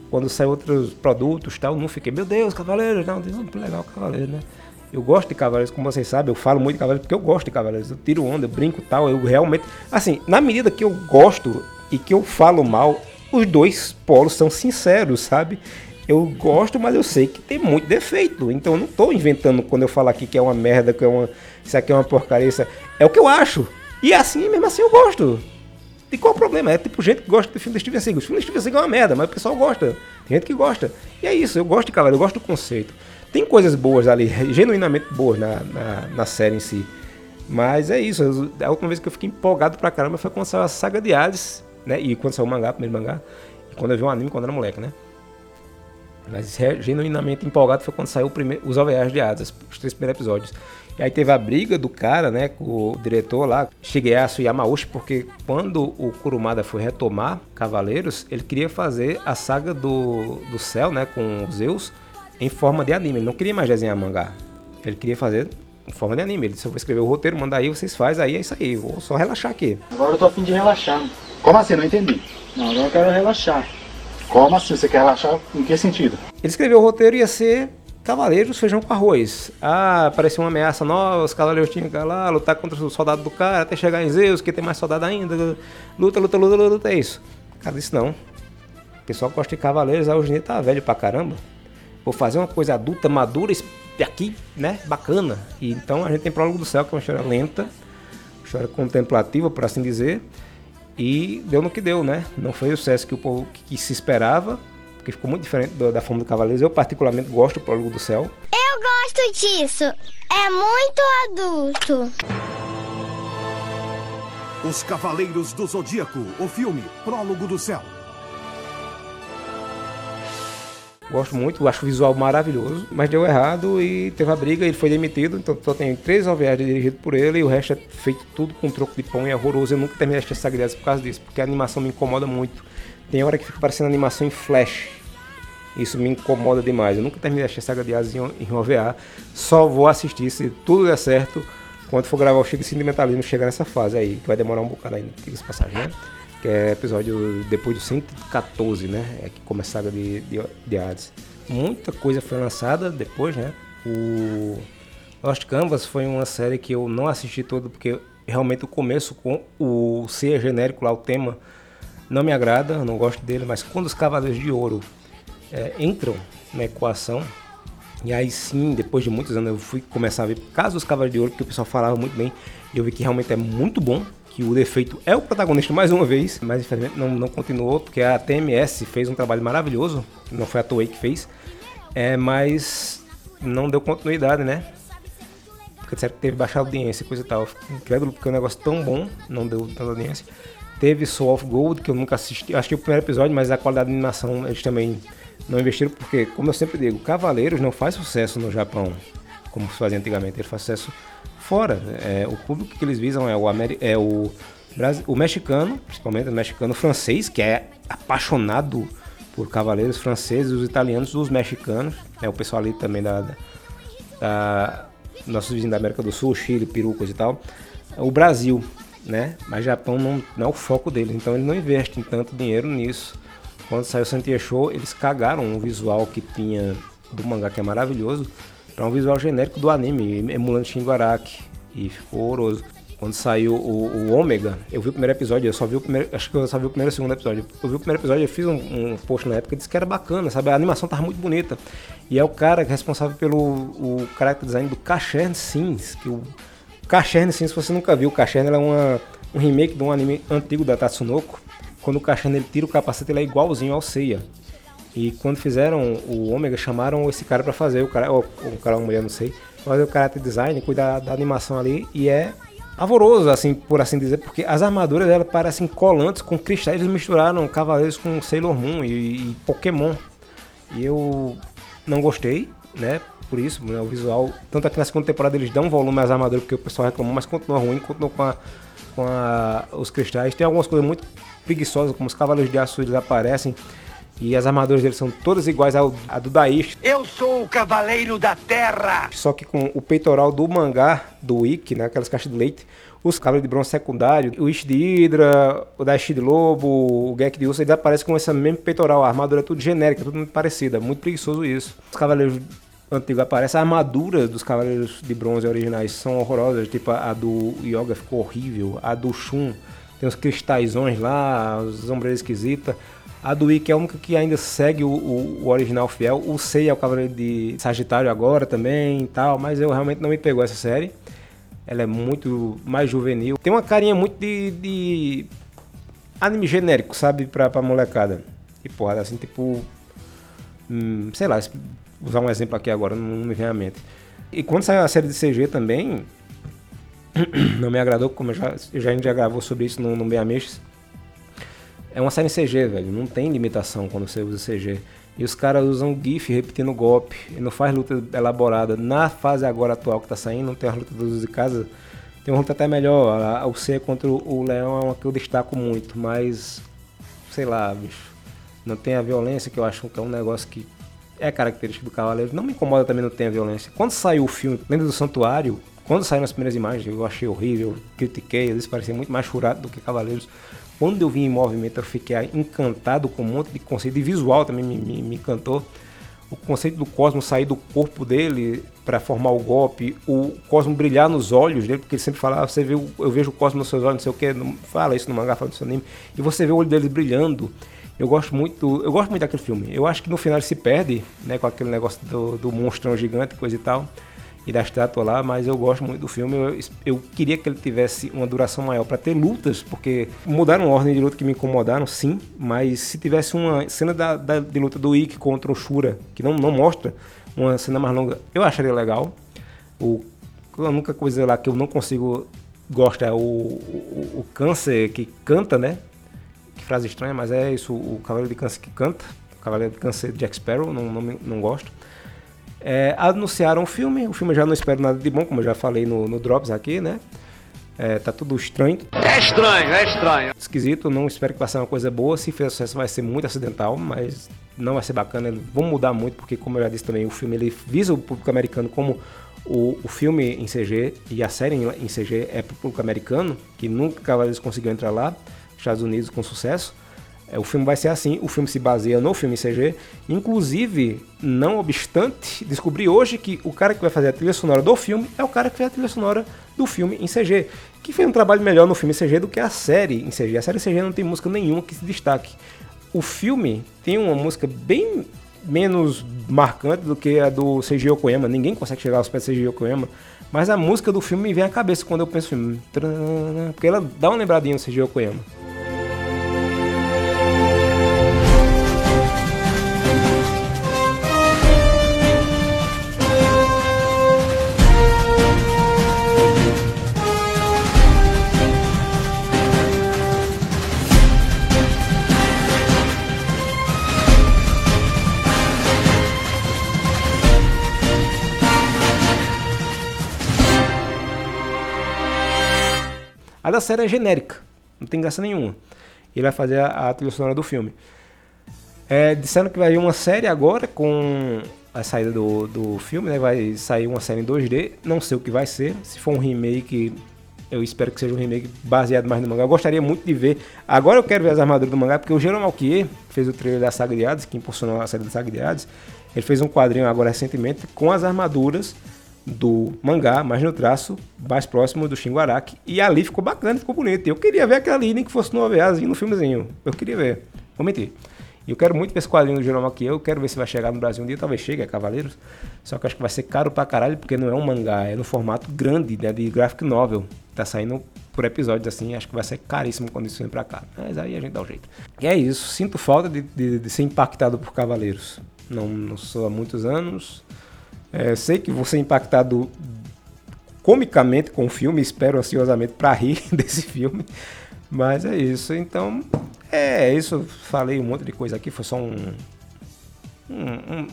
Quando saiu outros produtos tal, não fiquei, meu Deus, Cavaleiros, não, Deus, muito legal Cavaleiros, né? Eu gosto de Cavaleiros, como vocês sabem, eu falo muito de Cavaleiros porque eu gosto de Cavaleiros. Eu tiro onda, eu brinco tal, eu realmente. Assim, na medida que eu gosto e que eu falo mal, os dois polos são sinceros, sabe? Eu gosto, mas eu sei que tem muito defeito. Então eu não estou inventando quando eu falo aqui que é uma merda, que é uma. Isso aqui é uma porcaria. Isso é... é o que eu acho. E assim, mesmo assim, eu gosto. E qual o problema? É tipo gente que gosta do filme do Steven Seagal. O filme do Steven Seagal é uma merda, mas o pessoal gosta. Tem gente que gosta. E é isso, eu gosto de Cavaleiro, eu gosto do conceito. Tem coisas boas ali, (laughs) genuinamente boas na, na, na, série em si. Mas é isso, a última vez que eu fiquei empolgado pra caramba foi quando saiu a saga de Hades, né? E quando saiu o mangá, o primeiro mangá. E quando eu vi um anime quando era moleque, né? Mas genuinamente empolgado foi quando saiu primeiro, os OVAs de Hades, os três primeiros episódios. E aí teve a briga do cara, né, com o diretor lá, Shigeyasu Yamauchi, porque quando o Kurumada foi retomar Cavaleiros, ele queria fazer a saga do, do céu, né, com Zeus, em forma de anime. Ele não queria mais desenhar mangá. Ele queria fazer em forma de anime. Ele disse, eu vou escrever o roteiro, mandar aí, vocês fazem, aí é isso aí. Vou só relaxar aqui. Agora eu tô afim de relaxar. Como assim? Não entendi. Não, agora eu quero relaxar. Como assim? Você quer relaxar? Em que sentido? Ele escreveu o roteiro e ia ser Cavaleiros feijão com arroz. Ah, apareceu uma ameaça nova, os cavaleiros tinham que ir lá lutar contra o soldado do cara, até chegar em Zeus, que tem mais soldado ainda. Luta, luta, luta, luta, luta, é isso. Cara disse não. O pessoal gosta de cavaleiros, hoje em dia tá velho pra caramba. Vou fazer uma coisa adulta, madura, aqui, né, bacana. E então a gente tem Prólogo do Céu, que é uma história lenta, uma história contemplativa, por assim dizer. E deu no que deu, né? Não foi o sucesso que o povo que se esperava, porque ficou muito diferente do, da forma do Cavaleiros. Eu particularmente gosto do Prólogo do Céu. Eu gosto disso. É muito adulto. Os Cavaleiros do Zodíaco, o filme Prólogo do Céu. Gosto muito, acho o visual maravilhoso, mas deu errado e teve a briga, ele foi demitido, então só tem três OVAs dirigidos por ele e o resto é feito tudo com troco de pão e é horroroso. Eu nunca terminei assistir essa por causa disso, porque a animação me incomoda muito. Tem hora que fica parecendo animação em flash. Isso me incomoda demais. Eu nunca terminei de assistir Saga de Asas em OVA. Só vou assistir se tudo der certo. Quando for gravar o Chico Sentimentalismo, chegar nessa fase aí, que vai demorar um bocado ainda, diga passagem, né? Que é episódio depois do 114, né? É que começa a saga de, de, de Hades. Muita coisa foi lançada depois, né? O Lost Canvas foi uma série que eu não assisti todo porque realmente o começo com o ser genérico lá, o tema não me agrada, não gosto dele, mas quando os Cavaleiros de Ouro é, entram na equação, e aí sim, depois de muitos anos, eu fui começar a ver caso dos Cavaleiros de Ouro, que o pessoal falava muito bem, e eu vi que realmente é muito bom, que o defeito é o protagonista mais uma vez, mas infelizmente não, não continuou, porque a TMS fez um trabalho maravilhoso, não foi a Toei que fez, é, mas não deu continuidade, né? Porque disseram que teve baixa audiência coisa e tal. Incrédulo, porque é um negócio tão bom, não deu tanta audiência. Teve Soul of Gold, que eu nunca assisti, assisti o primeiro episódio, mas a qualidade de animação eles também não investiram, porque, como eu sempre digo, Cavaleiros não faz sucesso no Japão, como se fazia antigamente, ele faz sucesso fora. É, o público que eles visam é o, Ameri é o, o mexicano, principalmente o mexicano francês, que é apaixonado por cavaleiros franceses, os italianos, os mexicanos, é o pessoal ali também da, da, da nossos vizinhos da América do Sul, Chile, Peru, coisa e tal. O Brasil, né? Mas Japão não, não é o foco deles, então eles não investem tanto dinheiro nisso. Quando saiu Santia Show, eles cagaram o visual que tinha do mangá, que é maravilhoso, para um visual genérico do anime, emulando Shin Araki, e ficou horroroso. Quando saiu o, o Ômega, eu vi o primeiro episódio, eu só vi o primeiro, acho que eu só vi o primeiro e o segundo episódio. Eu vi o primeiro episódio, eu fiz um, um post na época e disse que era bacana, sabe? A animação tava muito bonita. E é o cara responsável pelo o character design do Cachern Sims, que o Cachern, sim, se você nunca viu, Cachern é uma, um remake de um anime antigo da Tatsunoko, quando o Caixano ele tira o capacete, ele é igualzinho ao Seiya. E quando fizeram o Ômega, chamaram esse cara para fazer, o cara, ou o cara, uma mulher, não sei, fazer o character design, cuidar da animação ali, e é pavoroso, assim, por assim dizer, porque as armaduras dela parecem colantes com cristais, eles misturaram Cavaleiros com Sailor Moon e, e Pokémon. E eu não gostei, né? Por isso, né, o visual, tanto aqui na segunda temporada eles dão volume às armaduras porque o pessoal reclamou, mas continua ruim, continua com, a, com a, os cristais. Tem algumas coisas muito preguiçosas, como os cavaleiros de aço eles aparecem e as armaduras deles são todas iguais ao, a do Daish. Eu sou o Cavaleiro da Terra! Só que com o peitoral do mangá, do Ikki, né, aquelas caixas de leite, os cavaleiros de bronze secundário, o Ish de Hydra, o Daish de Lobo, o Gek de Ursa, eles aparecem com essa mesma peitoral. A armadura é tudo genérica, tudo muito parecida. Muito preguiçoso isso. Os cavaleiros antigos aparecem, a armadura dos cavaleiros de bronze originais são horrorosas, tipo a do Yoga ficou horrível, a do Shun tem uns cristalzões lá, as ombreiras esquisitas. A do Ikki é a única que ainda segue o, o, o original fiel. O Sei é o Cavaleiro de Sagitário agora também e tal, mas eu realmente não me pegou essa série. Ela é muito mais juvenil. Tem uma carinha muito de, de anime genérico, sabe? Pra, pra molecada. E porra, assim, tipo. Hum, sei lá, vou usar um exemplo aqui agora, não, me vem à mente. E quando saiu a série de CG também, (coughs) não me agradou, como eu já, já, a gente já gravou sobre isso no, no Bem. É uma série em CG, velho. Não tem limitação quando você usa CG. E os caras usam GIF repetindo golpe. E não faz luta elaborada. Na fase agora atual que tá saindo, não tem as lutas dos de casa. Tem uma luta até melhor. O C contra o Leão é uma que eu destaco muito. Mas, sei lá, bicho. Não tem a violência, que eu acho que é um negócio que é característico do Cavaleiro. Não me incomoda também não ter a violência. Quando saiu o filme Lenda do Santuário, quando saíram as primeiras imagens, eu achei horrível, critiquei, eles pareciam muito mais furados do que Cavaleiros. Quando eu vi em movimento, eu fiquei encantado com um monte de conceito, de visual também me, me, me encantou. O conceito do Cosmo sair do corpo dele para formar o golpe, o Cosmo brilhar nos olhos dele, porque ele sempre falava, você vê, eu vejo o Cosmo nos seus olhos, não sei o que, fala isso no mangá, fala isso no anime, e você vê o olho dele brilhando. Eu gosto muito, eu gosto muito daquele filme. Eu acho que no final ele se perde, né, com aquele negócio do, do monstrão gigante, coisa e tal e da estátua lá, mas eu gosto muito do filme. Eu, eu queria que ele tivesse uma duração maior para ter lutas, porque mudaram a ordem de luta que me incomodaram, sim, mas se tivesse uma cena da, da de luta do Ikki contra o Shura, que não, não mostra uma cena mais longa, eu acharia legal. O, a única coisa lá que eu não consigo gostar é o, o, o câncer que canta, né? Frase estranha, mas é isso, o Cavaleiro de Câncer que canta. O Cavaleiro de Câncer Jack Sparrow, não, não, não gosto. É, anunciaram o filme, o filme eu já não espero nada de bom, como eu já falei no, no Drops aqui, né? É, tá tudo estranho. É estranho, é estranho. Esquisito, não espero que vai ser uma coisa boa. Se fizer sucesso, vai ser muito acidental, mas não vai ser bacana. Vão mudar muito, porque, como eu já disse também, o filme ele visa o público americano como o, o filme em CG e a série em, em CG é para o público americano, que nunca eles conseguiu entrar lá, Estados Unidos com sucesso. É, o filme vai ser assim, o filme se baseia no filme CG. Inclusive, não obstante, descobri hoje que o cara que vai fazer a trilha sonora do filme é o cara que fez a trilha sonora do filme em CG. Que fez um trabalho melhor no filme CG do que a série em CG. A série CG não tem música nenhuma que se destaque. O filme tem uma música bem menos marcante do que a do Seiji Yokoyama. Ninguém consegue chegar aos pés do Seiji Yokoyama. Mas a música do filme me vem à cabeça quando eu penso no filme. Porque ela dá uma lembradinha no Seiji Yokoyama. A da série é genérica, não tem graça nenhuma. Ele vai fazer a, a trilha sonora do filme. É, disseram que vai vir uma série agora com a saída do, do filme, né? Vai sair uma série em 2D. Não sei o que vai ser. Se for um remake, eu espero que seja um remake baseado mais no mangá. Eu gostaria muito de ver. Agora eu quero ver as armaduras do mangá, porque o Jerome Alquier fez o trailer da Saga de Hades, que impulsionou a série da Saga de Hades. Ele fez um quadrinho agora recentemente com as armaduras do mangá, mas no traço mais próximo do Shingo Araki. E ali ficou bacana, ficou bonito. Eu queria ver aquela ali, nem que fosse no OVAzinho, no filmezinho. Eu queria ver. Vou mentir. Eu quero muito ver esse quadrinho do Jerome aqui. Eu quero ver se vai chegar no Brasil um dia. Talvez chegue, é Cavaleiros. Só que acho que vai ser caro pra caralho, porque não é um mangá. É no formato grande, né? De graphic novel. Tá saindo por episódio, assim, acho que vai ser caríssimo quando isso vem pra cá. Mas aí a gente dá um jeito. E é isso, sinto falta de, de, de ser impactado por Cavaleiros. Não, não sou há muitos anos. É, sei que vou ser impactado comicamente com o filme, espero ansiosamente para rir (laughs) desse filme. Mas é isso, então é isso. Falei um monte de coisa aqui, foi só um, um, um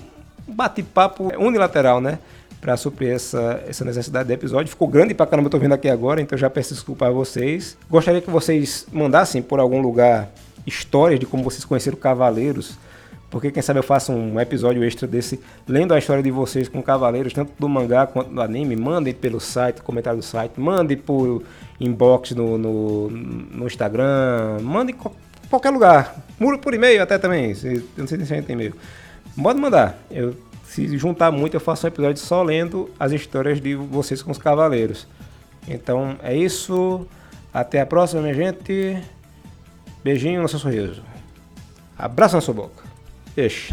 bate-papo unilateral, né? Pra suprir essa, essa necessidade do episódio. Ficou grande pra caramba, eu tô vendo aqui agora, então já peço desculpa a vocês. Gostaria que vocês mandassem por algum lugar histórias de como vocês conheceram Cavaleiros. Porque quem sabe eu faço um episódio extra desse, lendo a história de vocês com Cavaleiros, tanto do mangá quanto do anime. Mandem pelo site, comentário do site, mandem por inbox no, no, no Instagram, mandem em qualquer lugar. Muro por e-mail até também, se, eu não sei se a gente tem e-mail. Pode mandar. Eu, se juntar muito, eu faço um episódio só lendo as histórias de vocês com os cavaleiros. Então é isso. Até a próxima, minha gente. Beijinho no seu sorriso. Abraço na sua boca. ish.